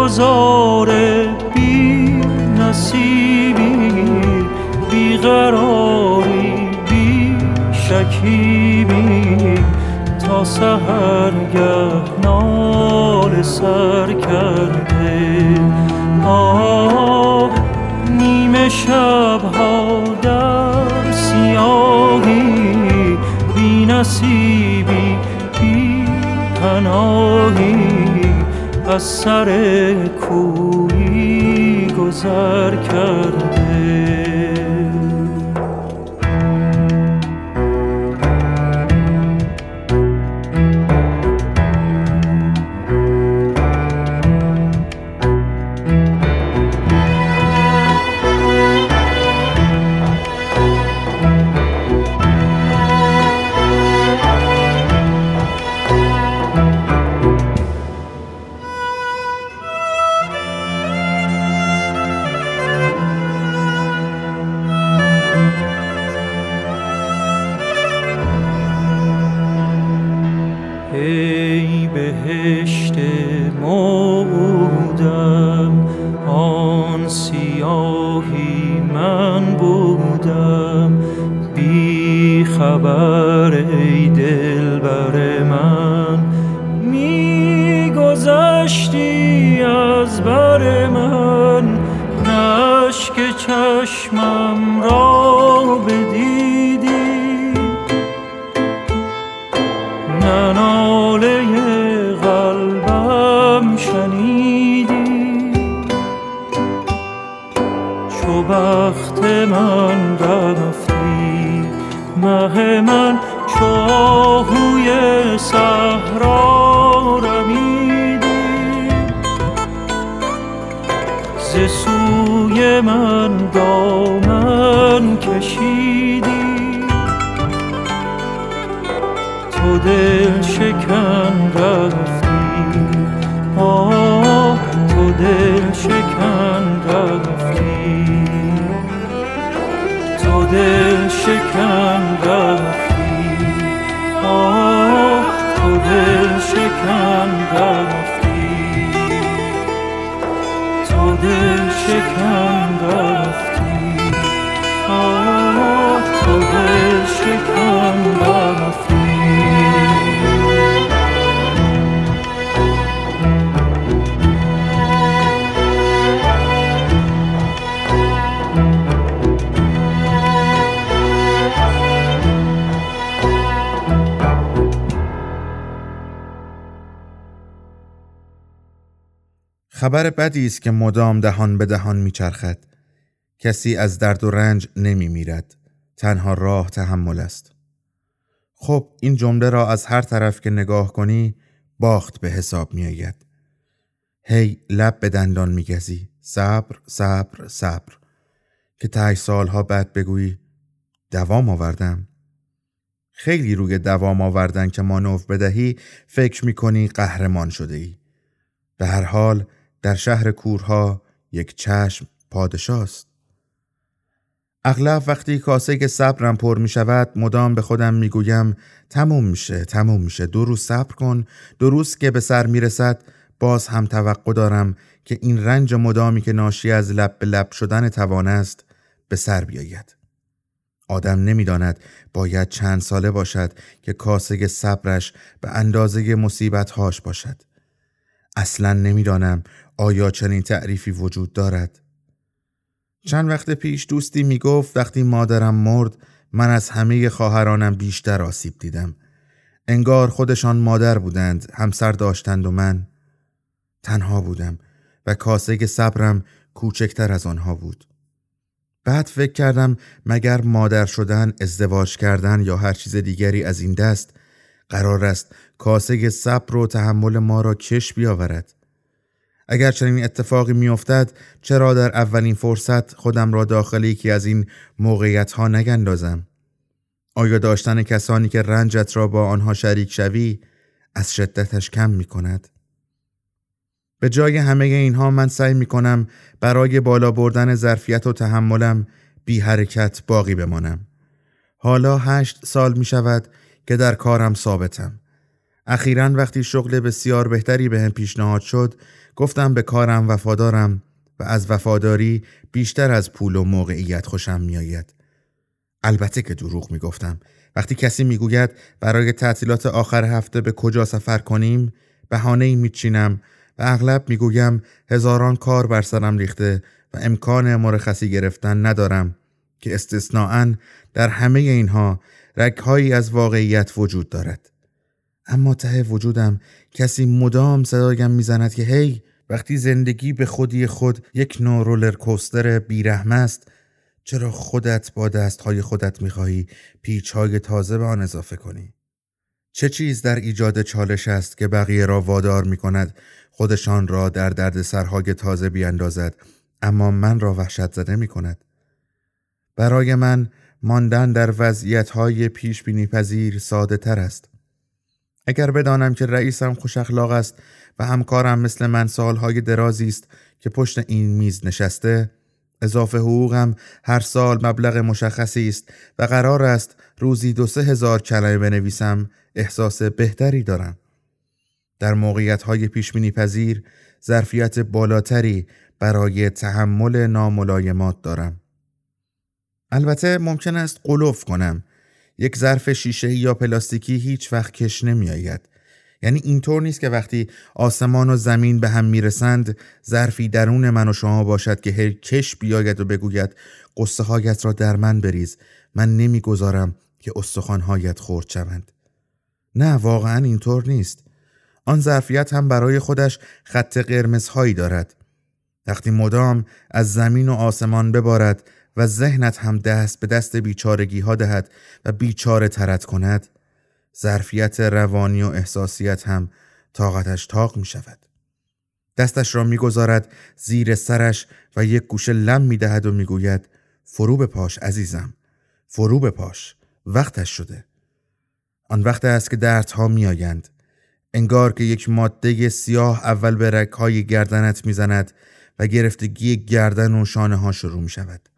گذار بی نصیبی بی قراری بی شکیبی تا سهرگه نال سر کرده. آه نیمه شب ها در از سر کوی گذر کرد شکن رفتی آه تو دل شکم خبر بدی است که مدام دهان به دهان میچرخد. کسی از درد و رنج نمی میرد تنها راه تحمل است. خب این جمله را از هر طرف که نگاه کنی باخت به حساب می آید هی hey, لب به دندان میگزی. صبر صبر صبر. که تای سالها بعد بگویی دوام آوردم. خیلی روی دوام آوردن که ما بدهی فکر می کنی قهرمان شده ای به هر حال در شهر کورها یک چشم پادشاست. اغلب وقتی کاسه صبرم پر می شود مدام به خودم می گویم تموم میشه تموم میشه دو روز صبر کن دو روز که به سر می رسد باز هم توقع دارم که این رنج مدامی که ناشی از لب به لب شدن توان است به سر بیاید. آدم نمی‌داند باید چند ساله باشد که کاسه صبرش به اندازه مصیبت هاش باشد. اصلا نمی‌دانم آیا چنین تعریفی وجود دارد؟ چند وقت پیش دوستی می گفت وقتی مادرم مرد من از همه خواهرانم بیشتر آسیب دیدم. انگار خودشان مادر بودند همسر داشتند و من تنها بودم و کاسه صبرم کوچکتر از آنها بود. بعد فکر کردم مگر مادر شدن ازدواج کردن یا هر چیز دیگری از این دست قرار است کاسه صبر و تحمل ما را کش بیاورد. اگر چنین اتفاقی میافتد چرا در اولین فرصت خودم را داخل یکی از این موقعیت ها نگندازم آیا داشتن کسانی که رنجت را با آنها شریک شوی از شدتش کم می کند؟ به جای همه اینها من سعی می کنم برای بالا بردن ظرفیت و تحملم بی حرکت باقی بمانم. حالا هشت سال می شود که در کارم ثابتم. اخیرا وقتی شغل بسیار بهتری به هم پیشنهاد شد گفتم به کارم وفادارم و از وفاداری بیشتر از پول و موقعیت خوشم میآید. البته که دروغ می گفتم. وقتی کسی می‌گوید برای تعطیلات آخر هفته به کجا سفر کنیم بهانه ای میچینم و اغلب می‌گویم هزاران کار بر سرم ریخته و امکان مرخصی گرفتن ندارم که استثناعا در همه اینها رگهایی از واقعیت وجود دارد اما ته وجودم کسی مدام صدایم می‌زند که هی وقتی زندگی به خودی خود یک نوع رولر کوستر بیرحم است چرا خودت با دستهای خودت می‌خواهی پیچهای تازه به آن اضافه کنی؟ چه چیز در ایجاد چالش است که بقیه را وادار می کند خودشان را در درد سرهای تازه بیاندازد اما من را وحشت زده می کند. برای من ماندن در وضعیت های پیش بینی پذیر ساده تر است. اگر بدانم که رئیسم خوش اخلاق است و همکارم مثل من سالهای درازی است که پشت این میز نشسته اضافه حقوقم هر سال مبلغ مشخصی است و قرار است روزی دو سه هزار کلمه بنویسم احساس بهتری دارم. در موقعیت های پیشبینی پذیر ظرفیت بالاتری برای تحمل ناملایمات دارم. البته ممکن است قلوف کنم. یک ظرف شیشه یا پلاستیکی هیچ وقت کش نمی آید. یعنی اینطور نیست که وقتی آسمان و زمین به هم می‌رسند ظرفی درون من و شما باشد که هر کش بیاید و بگوید قصه هایت را در من بریز من نمی‌گذارم که استخوانهایت خورد شوند. نه واقعا اینطور نیست. آن ظرفیت هم برای خودش خط قرمزهایی دارد. وقتی مدام از زمین و آسمان ببارد و ذهنت هم دست به دست بیچارگی ها دهد و بیچاره ترت کند ظرفیت روانی و احساسیت هم طاقتش تاق می شود. دستش را می‌گذارد زیر سرش و یک گوشه لم می دهد و می‌گوید فرو به پاش عزیزم فرو به پاش وقتش شده آن وقت است که دردها میآیند انگار که یک ماده سیاه اول به رکهای گردنت می‌زند و گرفتگی گردن و شانه ها شروع می شود.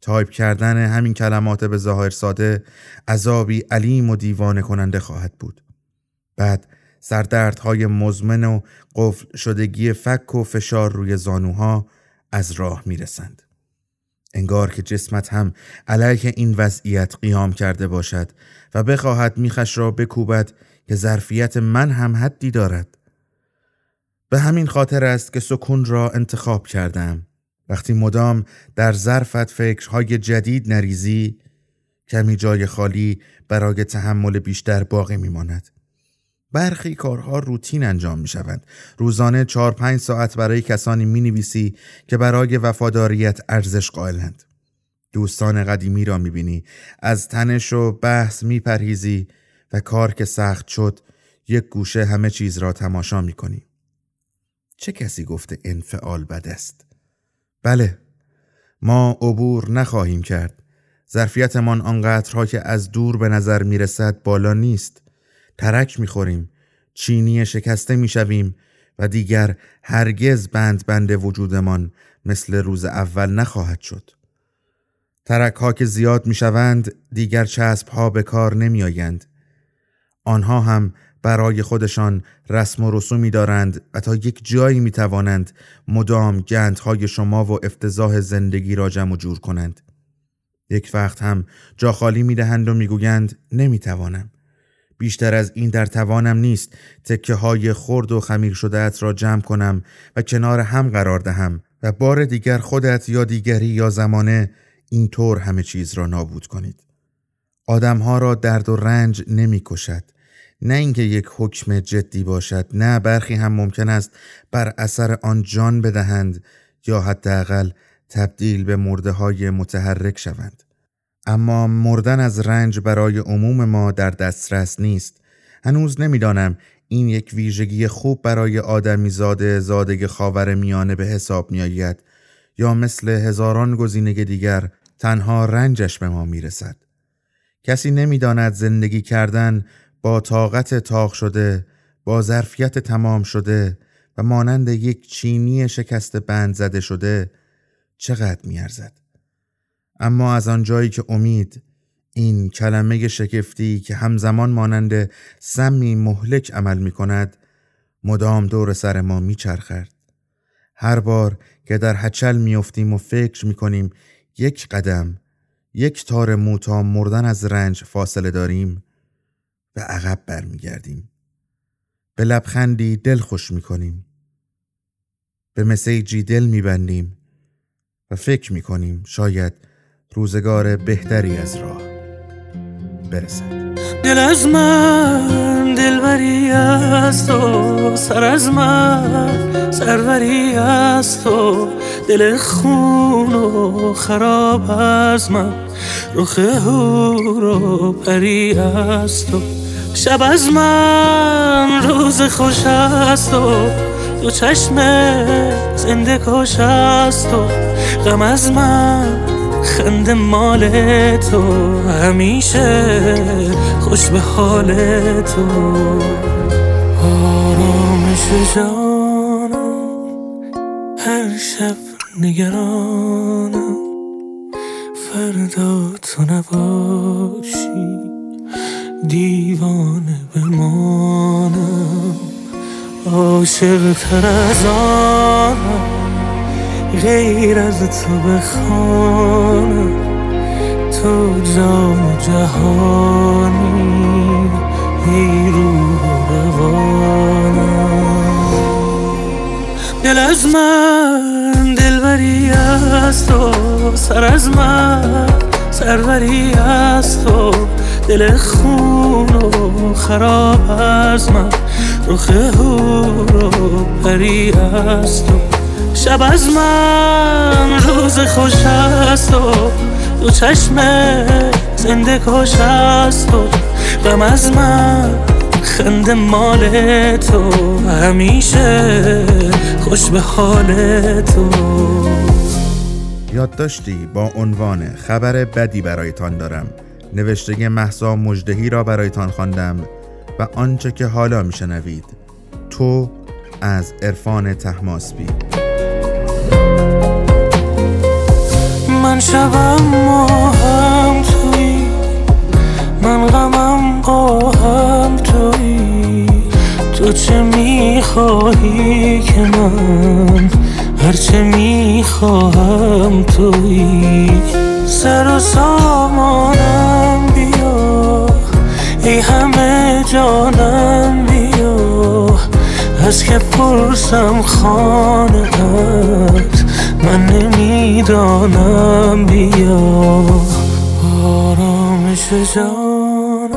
تایپ کردن همین کلمات به ظاهر ساده عذابی علیم و دیوانه کننده خواهد بود. بعد سردردهای مزمن و قفل شدگی فک و فشار روی زانوها از راه می‌رسند. انگار که جسمت هم علیه این وضعیت قیام کرده باشد و بخواهد میخش را بکوبد که ظرفیت من هم حدی دارد. به همین خاطر است که سکون را انتخاب کردم وقتی مدام در ظرفت فکرهای جدید نریزی کمی جای خالی برای تحمل بیشتر باقی میماند. برخی کارها روتین انجام می شوند. روزانه چار پنج ساعت برای کسانی می نویسی که برای وفاداریت ارزش قائلند. دوستان قدیمی را می‌بینی از تنش و بحث میپرهیزی و کار که سخت شد یک گوشه همه چیز را تماشا می‌کنی چه کسی گفته انفعال بد است؟ بله. ما عبور نخواهیم کرد. ظرفیتمان آنقدرها که از دور به نظر می‌رسد بالا نیست. ترک می‌خوریم. چینی شکسته می‌شویم و دیگر هرگز بند بند وجودمان مثل روز اول نخواهد شد. ترک ها که زیاد می‌شوند دیگر چسب ها به کار نمی آیند. آنها هم برای خودشان رسم و رسومی دارند و تا یک جایی می توانند مدام گندهای شما و افتضاح زندگی را جمع جور کنند. یک وقت هم جا خالی می دهند و می گویند نمی توانم. بیشتر از این در توانم نیست تکه های خرد و خمیر شده را جمع کنم و کنار هم قرار دهم و بار دیگر خودت یا دیگری یا زمانه اینطور همه چیز را نابود کنید. آدمها را درد و رنج نمی کشد. نه اینکه یک حکم جدی باشد نه برخی هم ممکن است بر اثر آن جان بدهند یا حداقل تبدیل به مرده های متحرک شوند اما مردن از رنج برای عموم ما در دسترس نیست هنوز نمی‌دانم این یک ویژگی خوب برای آدمی زاده زادگ خاور میانه به حساب می آید یا مثل هزاران گزینه دیگر تنها رنجش به ما می رسد. کسی نمی‌داند زندگی کردن با طاقت تاق شده با ظرفیت تمام شده و مانند یک چینی شکست بند زده شده چقدر میارزد اما از آنجایی که امید این کلمه شکفتی که همزمان مانند سمی مهلک عمل می کند مدام دور سر ما می چرخد. هر بار که در هچل میافتیم و فکر می کنیم یک قدم یک تار موتا مردن از رنج فاصله داریم به عقب برمیگردیم. به لبخندی دل خوش می‌کنیم. به مسیجی دل میبندیم و فکر می‌کنیم شاید روزگار بهتری از راه برسد. دل از من دلبری است تو سر از من سروری است تو دل خون و خراب از من. رخ هور و پری است تو شب از من روز خوش است و دو چشم زنده کش است و غم از من خنده مال تو همیشه خوش به حال تو. آرامش جانم هر شب نگرانم. فردا تو نباشی دیوانه بمانم عاشق تر از آنم. غیر از تو بخوانم. تو جان جهانی ای روح روانم. دل از من دلبری از تو سر از من سروری از تو دل خون و خراب از من. رخ هور و پری از تو شب از من روز خوش است و دو چشم زنده کش است و غم از من خنده مال تو همیشه خوش به حال تو. یادداشتی با عنوان خبر بدی برایتان دارم. نوشته محسا مجدهی را برایتان خواندم و آنچه که حالا میشنوید تو از عرفان تحماسبی. من شبم ماهم توی. من غمم قاهم توی. تو چه می‌خواهی که من هرچه می‌خواهم توی؟ سر و سامانم بیا. ای همه جانم بیا. از که پرسم خانه من نمی‌دانم بیا. آرامش جانم.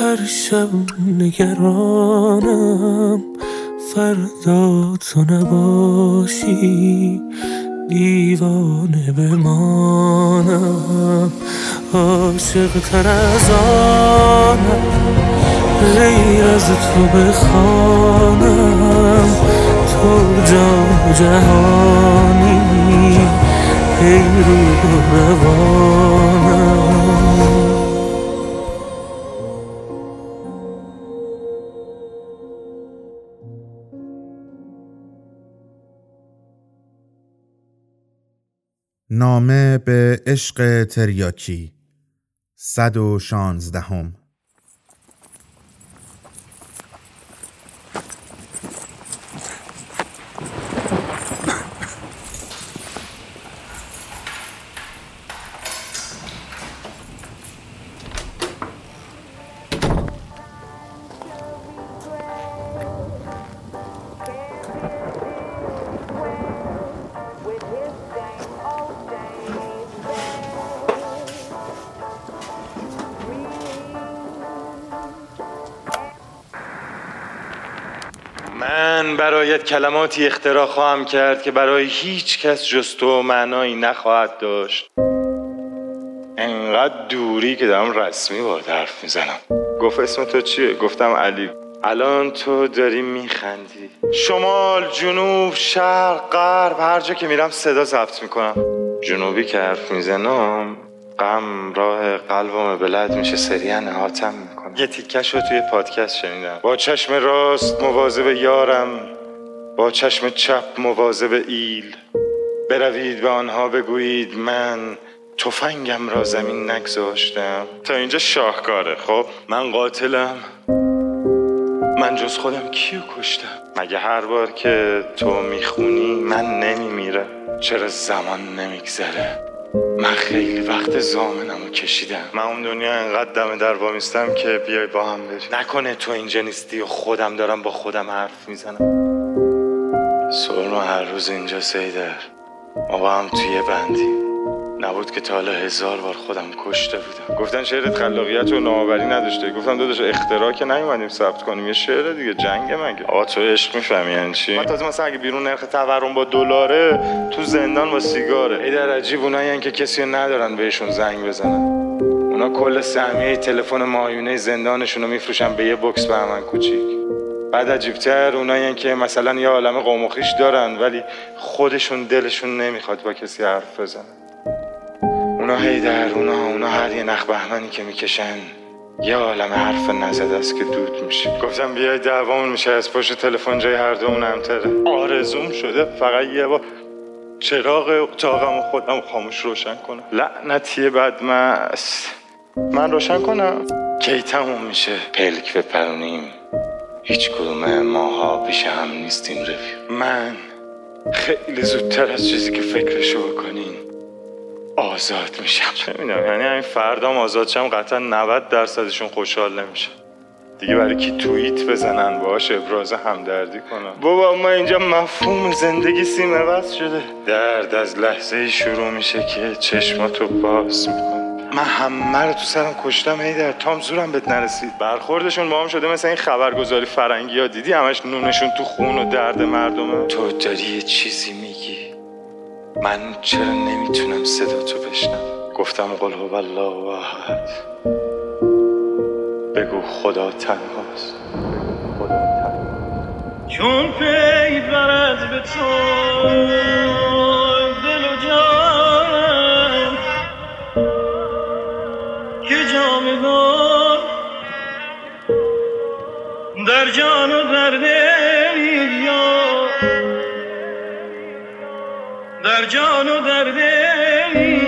هر شب نگرانم. فردا تو نباشی. دیوانه بمانم. عاشق تر از آنم. غیر از تو بخوانم. تو جا جهانی ای رو روانم. نامه به عشق تریاکی صد و کلماتی اختراع خواهم کرد که برای هیچ کس جز تو معنایی نخواهد داشت. انقدر دوری که دارم رسمی با حرف می‌زنم. گفت اسم تو چیه؟ گفتم علی. الان تو داری میخندی. شمال جنوب شرق غرب هر جا که میرم صدا ضبط می‌کنم. جنوبی که حرف می‌زنم غم راه قلبم بلد میشه سریعا احاتم می‌کنم. یه تیکش رو توی پادکست شنیدم. با چشم راست مواظب یارم. با چشم چپ مواظب ایل بروید به آنها بگویید من تفنگم را زمین نگذاشتم. تا اینجا شاهکاره خب؟ من قاتلم. من جز خودم کیو کشتم؟ مگه هر بار که تو می‌خونی من نمیمیرم؟ چرا زمان نمیگذره؟ من خیلی وقت زامنم رو کشیدم. من اون دنیا انقدر دم در وامیستم که بیای با هم بریم. نکنه تو اینجا نیستی و خودم دارم با خودم حرف می‌زنم. سرما هر روز اینجا سیدر. ما با هم توی بندیم نبود که تا حالا هزار بار خودم کشته بودم. گفتن شعرت خلاقیت و نوآوری نداشته. گفتم داداش اختراع که نیومدیم ثبت کنیم. یه شعر دیگه جنگ مگه؟ آ تو عشق می‌فهمی یعنی چی؟ من تازه مثلا اگه بیرون نرخ تورم با دلاره تو زندان با سیگاره. ای در عجیب اونایی که کسی ندارن بهشون زنگ بزنن. اونا کل سهمیه تلفن ماهیونه زندانشون رو میفروشن به یه بکس بهمن کوچیک. بعد عجیبتر اونایی که مثلا یه عالم قوم و خویش دارن ولی خودشون دلشون نمی‌خواد با کسی حرف بزنن. اونا هی در اونا اونا هر یه نخ بهمنی که می‌کشن یه عالم حرف نزد است که دود میشه. گفتم بیای دعوامون میشه از پشت تلفن جای هر دومون امتره آرزوم شده فقط یه بار چراغ اتاقم و خودم خاموش روشن کنم. لعنتی بدمست من روشن کنم. کی تموم میشه؟ پلک بپرونیم. هیچ کدوم ماها پیش هم نیستیم رفیق. من خیلی زودتر از چیزی که فکرشو بکنین آزاد میشم. چه می‌دونم یعنی همین فردام آزاد شم قطعا 90 درصدشون خوشحال نمیشه دیگه برای کی توییت بزنن؟ باش ابراز همدردی کنن. بابا ما اینجا مفهوم زندگی سیم عوض شده. درد از لحظه شروع میشه که چشماتو باز میکن من همه رو تو سرم کشتم هی در تام زورم بهت نرسید. برخوردشون با هم شده مثل این خبرگزاری فرنگی ها. دیدی همش نونشون تو خون و درد مردمه تو داری یه چیزی میگی؟ من چرا نمی‌تونم صدا تو بشنم گفتم قل هو الله احد. بگو خدا تنهاست. چون پی برد به تو که جامدار در جان و در دل یا. در جان و در دل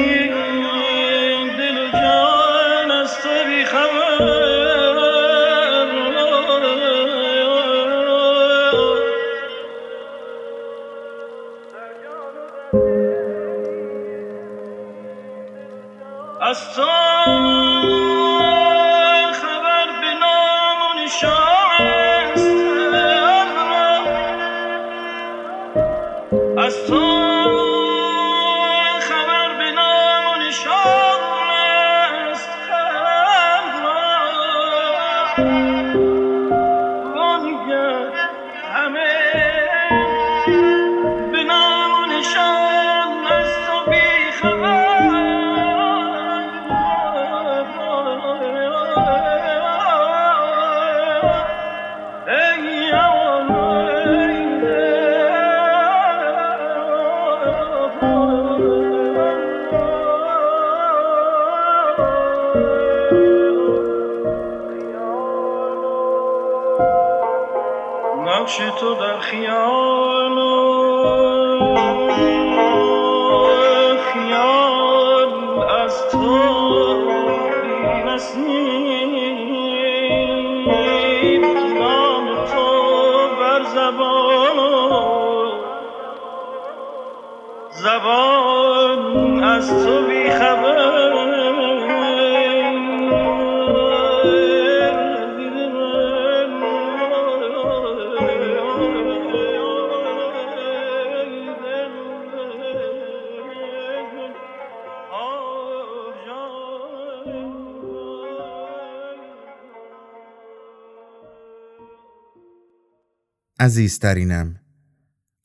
عزیزترینم.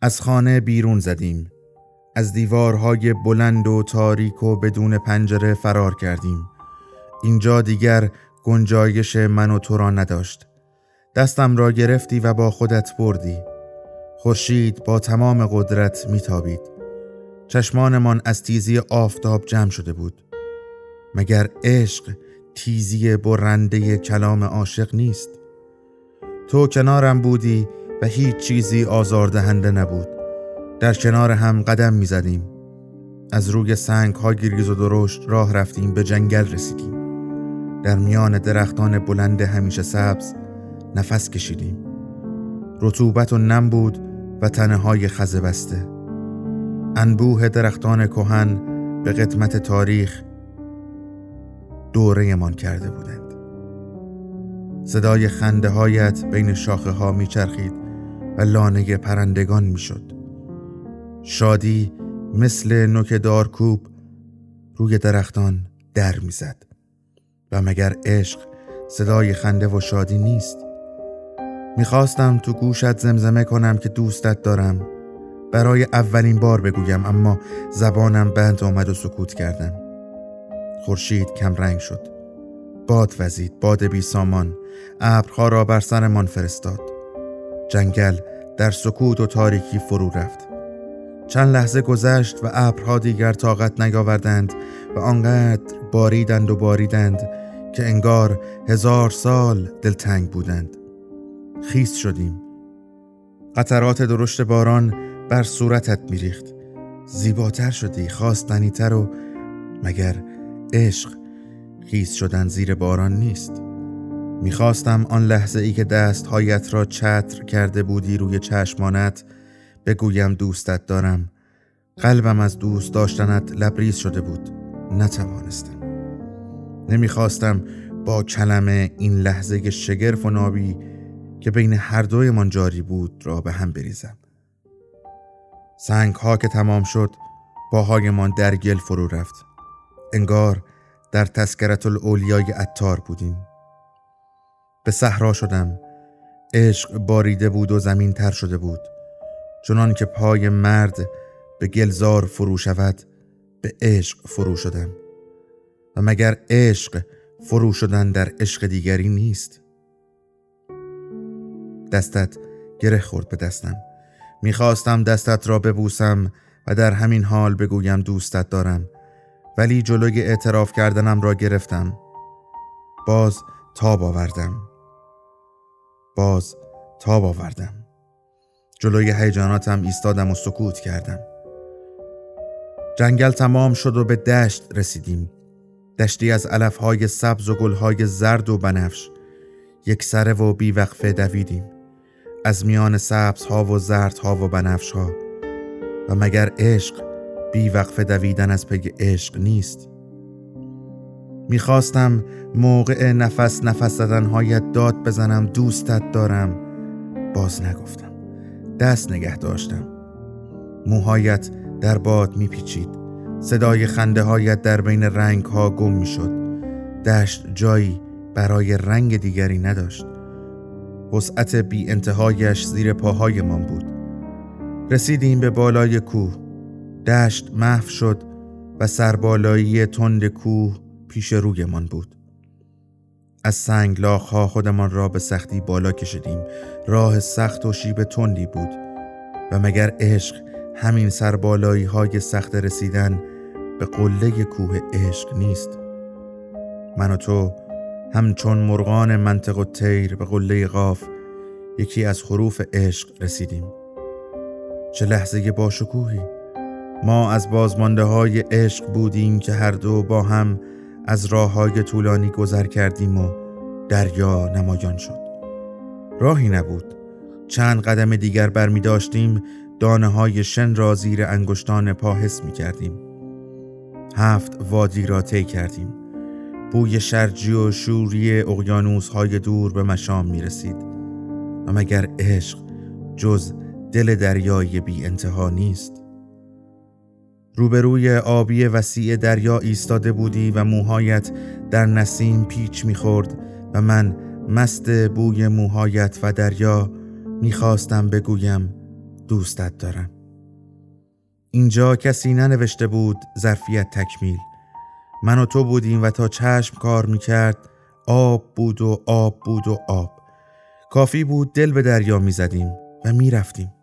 از خانه بیرون زدیم. از دیوارهای بلند و تاریک و بدون پنجره فرار کردیم. اینجا دیگر گنجایش من و تو را نداشت. دستم را گرفتی و با خودت بردی. خورشید با تمام قدرت میتابید. چشمانمان از تیزی آفتاب جمع شده بود. مگر عشق تیزی برنده کلام عاشق نیست؟ تو کنارم بودی و هیچ چیزی آزاردهنده نبود. در کنار هم قدم می زدیم از روی سنگ ها ریز و درشت راه رفتیم به جنگل رسیدیم. در میان درختان بلند همیشه سبز نفس کشیدیم. رطوبت و نم بود و تنه های خزه بسته. انبوه درختان کهن به قدمت تاریخ دوره من کرده بودند. صدای خنده هایت بین شاخه ها می چرخید و لانه پرندگان می شد شادی مثل نوک دارکوب روی درختان در می‌زد. و مگر عشق صدای خنده و شادی نیست؟ می‌خواستم تو گوشت زمزمه کنم که دوستت دارم. برای اولین بار بگویم اما زبانم بند آمد و سکوت کردم. خورشید کم رنگ شد. باد وزید باد بی سامان. ابرها را بر سرمان فرستاد. جنگل در سکوت و تاریکی فرو رفت. چند لحظه گذشت و ابرها دیگر طاقت نیاوردند و آنقدر باریدند و باریدند که انگار هزار سال دلتنگ بودند. خیس شدیم. قطرات درشت باران بر صورتت میریخت. زیباتر شدی خواستنیتر و مگر عشق خیس شدن زیر باران نیست؟ می‌خواستم آن لحظه ای که دستهایت را چتر کرده بودی روی چشمانت بگویم دوستت دارم. قلبم از دوست داشتنت لبریز شده بود. نتوانستم. نمی‌خواستم با کلمه این لحظه شگرف و نابی که بین هر دویمان جاری بود را به هم بریزم. سنگ ها که تمام شد باهایمان در گل فرو رفت. انگار در تسکرت الاولیای اتار بودیم. به صحرا شدم. عشق باریده بود و زمین تر شده بود. چنان که پای مرد به گلزار فرو شود به عشق فرو شدم. و مگر عشق فرو شدن در عشق دیگری نیست؟ دستت گره خورد به دستم. می‌خواستم دستت را ببوسم و در همین حال بگویم دوستت دارم. ولی جلوی اعتراف کردنم را گرفتم. باز تاب آوردم. باز تاب آوردم. جلوی هیجاناتم ایستادم و سکوت کردم. جنگل تمام شد و به دشت رسیدیم. دشتی از علفهای سبز و گلهای زرد و بنفش. یک سره و بیوقفه دویدیم. از میان سبزها و زردها و بنفشها. و مگر عشق بیوقفه دویدن از پی عشق نیست؟ می‌خواستم موقع نفس نفس زدنهایت داد بزنم دوستت دارم. باز نگفتم. دست نگه داشتم. موهایت در باد میپیچید. صدای خنده هایت در بین رنگ ها گم می‌شد. دشت جایی برای رنگ دیگری نداشت. وسعت بی انتهایش زیر پاهایمان بود. رسیدیم به بالای کوه. دشت محو شد و سربالایی تند کوه پیش رویمان بود. از سنگ ها خودمان را به سختی بالا کشیدیم. راه سخت و شیب تندی بود. و مگر عشق همین سربالایی های سخت رسیدن به قله کوه عشق نیست؟ من و تو همچون مرغان منطق و تیر به قله قاف یکی از حروف عشق رسیدیم. چه لحظه باشکوهی ما از بازمانده های عشق بودیم که هر دو با هم از راه های طولانی گذر کردیم و دریا نمایان شد. راهی نبود. چند قدم دیگر برمی داشتیم دانه های شن را زیر انگشتان پا حس می کردیم. هفت وادی را طی کردیم. بوی شرجی و شوری اقیانوس های دور به مشام می رسید. و مگر عشق جز دل دریای بی انتها نیست؟ روبروی آبی وسیع دریا ایستاده بودی و موهایت در نسیم پیچ می‌خورد و من مست بوی موهایت و دریا می‌خواستم بگویم دوستت دارم. اینجا کسی ننوشته بود ظرفیت تکمیل. من و تو بودیم و تا چشم کار می‌کرد آب بود و آب بود و آب. کافی بود دل به دریا می‌زدیم و می‌رفتیم.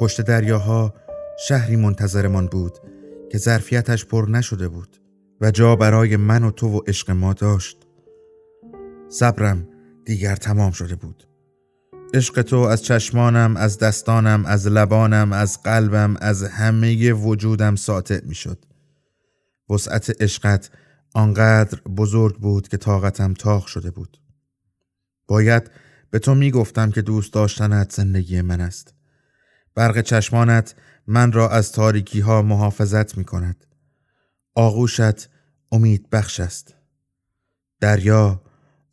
پشت دریاها شهری منتظرمان بود که ظرفیتش پر نشده بود و جا برای من و تو و عشق ما داشت. صبرم دیگر تمام شده بود. عشق تو از چشمانم از دستانم از لبانم از قلبم از همه وجودم ساطع می شد وسعت عشقت آنقدر بزرگ بود که طاقتم تاخ شده بود. باید به تو می گفتم که دوست داشتنت زندگی من است. برق چشمانت من را از تاریکی ها محافظت می کند آغوشت امید بخش است. دریا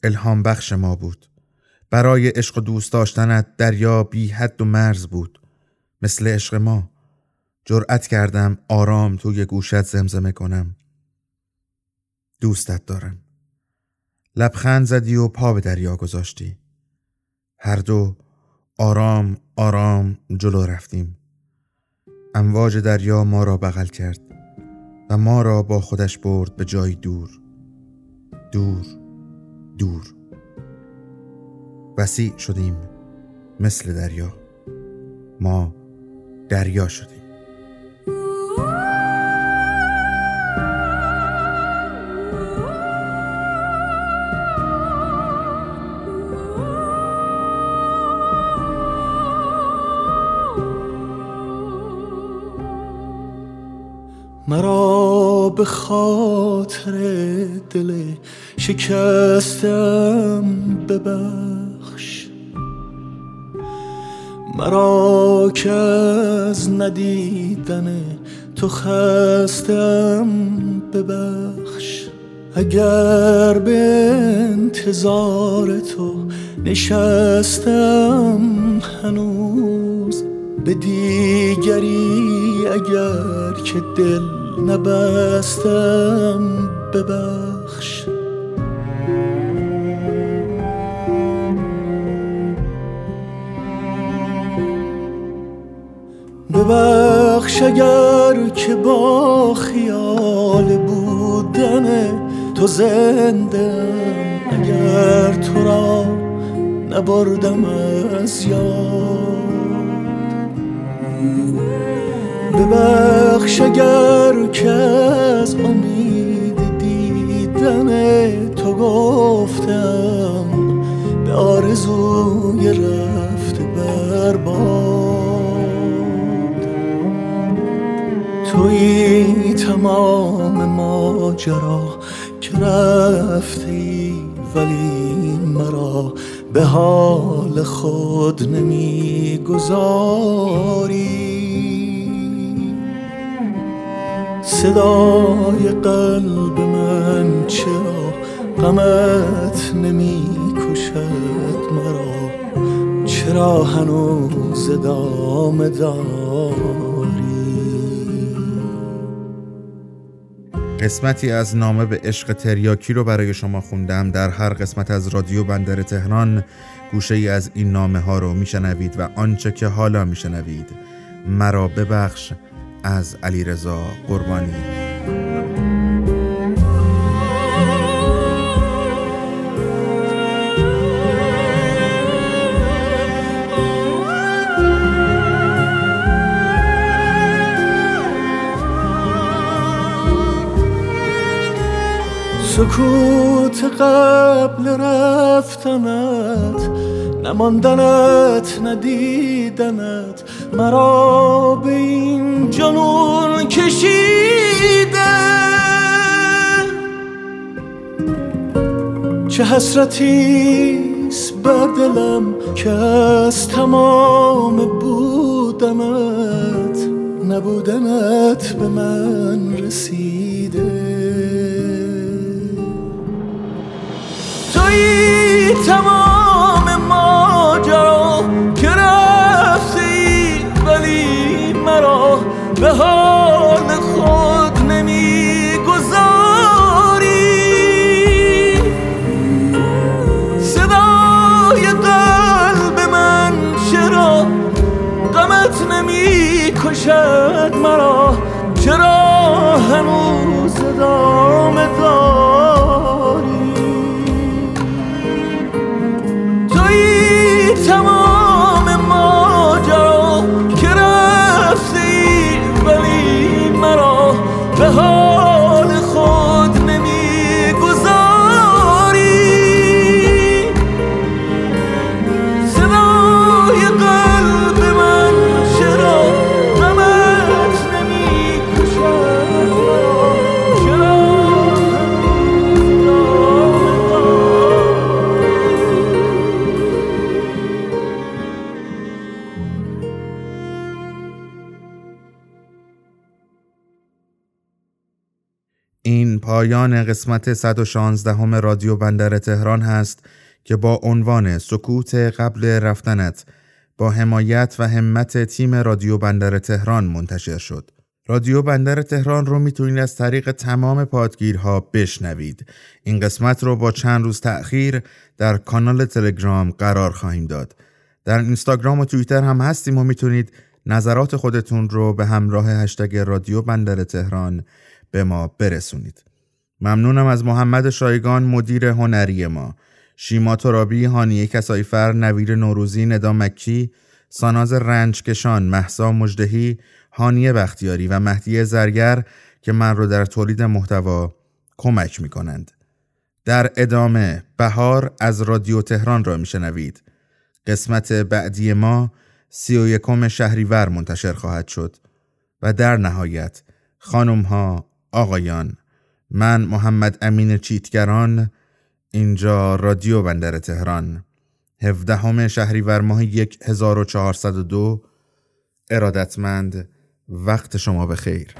الهام بخش ما بود. برای عشق و دوست داشتنت دریا بی حد و مرز بود. مثل عشق ما. جرأت کردم آرام توی گوشت زمزمه کنم. دوستت دارم. لبخند زدی و پا به دریا گذاشتی. هر دو آرام آرام جلو رفتیم. امواج دریا ما را بغل کرد و ما را با خودش برد به جای دور. دور دور. وسیع شدیم مثل دریا. ما دریا شدیم. به خاطر دل شکستم ببخش. مرا که از ندیدن تو خستم ببخش. اگر به انتظار تو نشستم هنوز به دیگری اگر که دل نبستم ببخش. ببخش اگر که با خیال بودن تو زنده اگر تو را نبردم از یاد. ببخش اگر که از امید دیدن تو گفتم به آرزوی رفت برباد توی تمام ماجرا که رفتی ولی مرا به حال خود نمی‌گذاری. صدای قلب من چرا غمت نمی کشد مرا؟ چرا هنوز ادامه داری؟ قسمتی از نامه به عشق تریاکی رو برای شما خوندم. در هر قسمت از رادیو بندر تهران گوشه ای از این نامه ها رو میشنوید و آنچه که حالا میشنوید. مرا ببخش. از علیرضا قربانی. سکوت قبل رفتنت نماندنت ندیدنت مرا به این جنون کشیده. چه حسرتیست بر دلم که از تمام بودنت نبودنت به من رسیده. توی تمام ماجرا که مرا به حال خود نمی‌گذاری. صدای قلب من چرا غمت نمی کشد مرا؟ چرا هنوز ادامه داری؟ توی تمام پایان قسمت 116 همه رادیو بندر تهران هست که با عنوان سکوت قبل رفتنت با حمایت و همت تیم رادیو بندر تهران منتشر شد. رادیو بندر تهران رو می‌تونید از طریق تمام پادگیرها بشنوید. این قسمت رو با چند روز تأخیر در کانال تلگرام قرار خواهیم داد. در اینستاگرام و توییتر هم هستیم و می‌تونید نظرات خودتون رو به همراه هشتگ رادیو بندر تهران به ما برسونید. ممنونم از محمد شایگان مدیر هنری ما، شیما ترابی، هانیه کسایفر، نویر نوروزی، ندا مکی، ساناز رنجکشان، محسا مجدهی، هانیه بختیاری و مهدی زرگر که من رو در تولید محتوا کمک می کنند. در ادامه بهار از رادیو تهران را میشنوید. قسمت بعدی ما سی و یکم شهریور منتشر خواهد شد و در نهایت خانم ها آقایان من محمد امین چیتگران اینجا رادیو بندر تهران. 17 شهریور ماه 1402 ارادتمند وقت شما بخیر.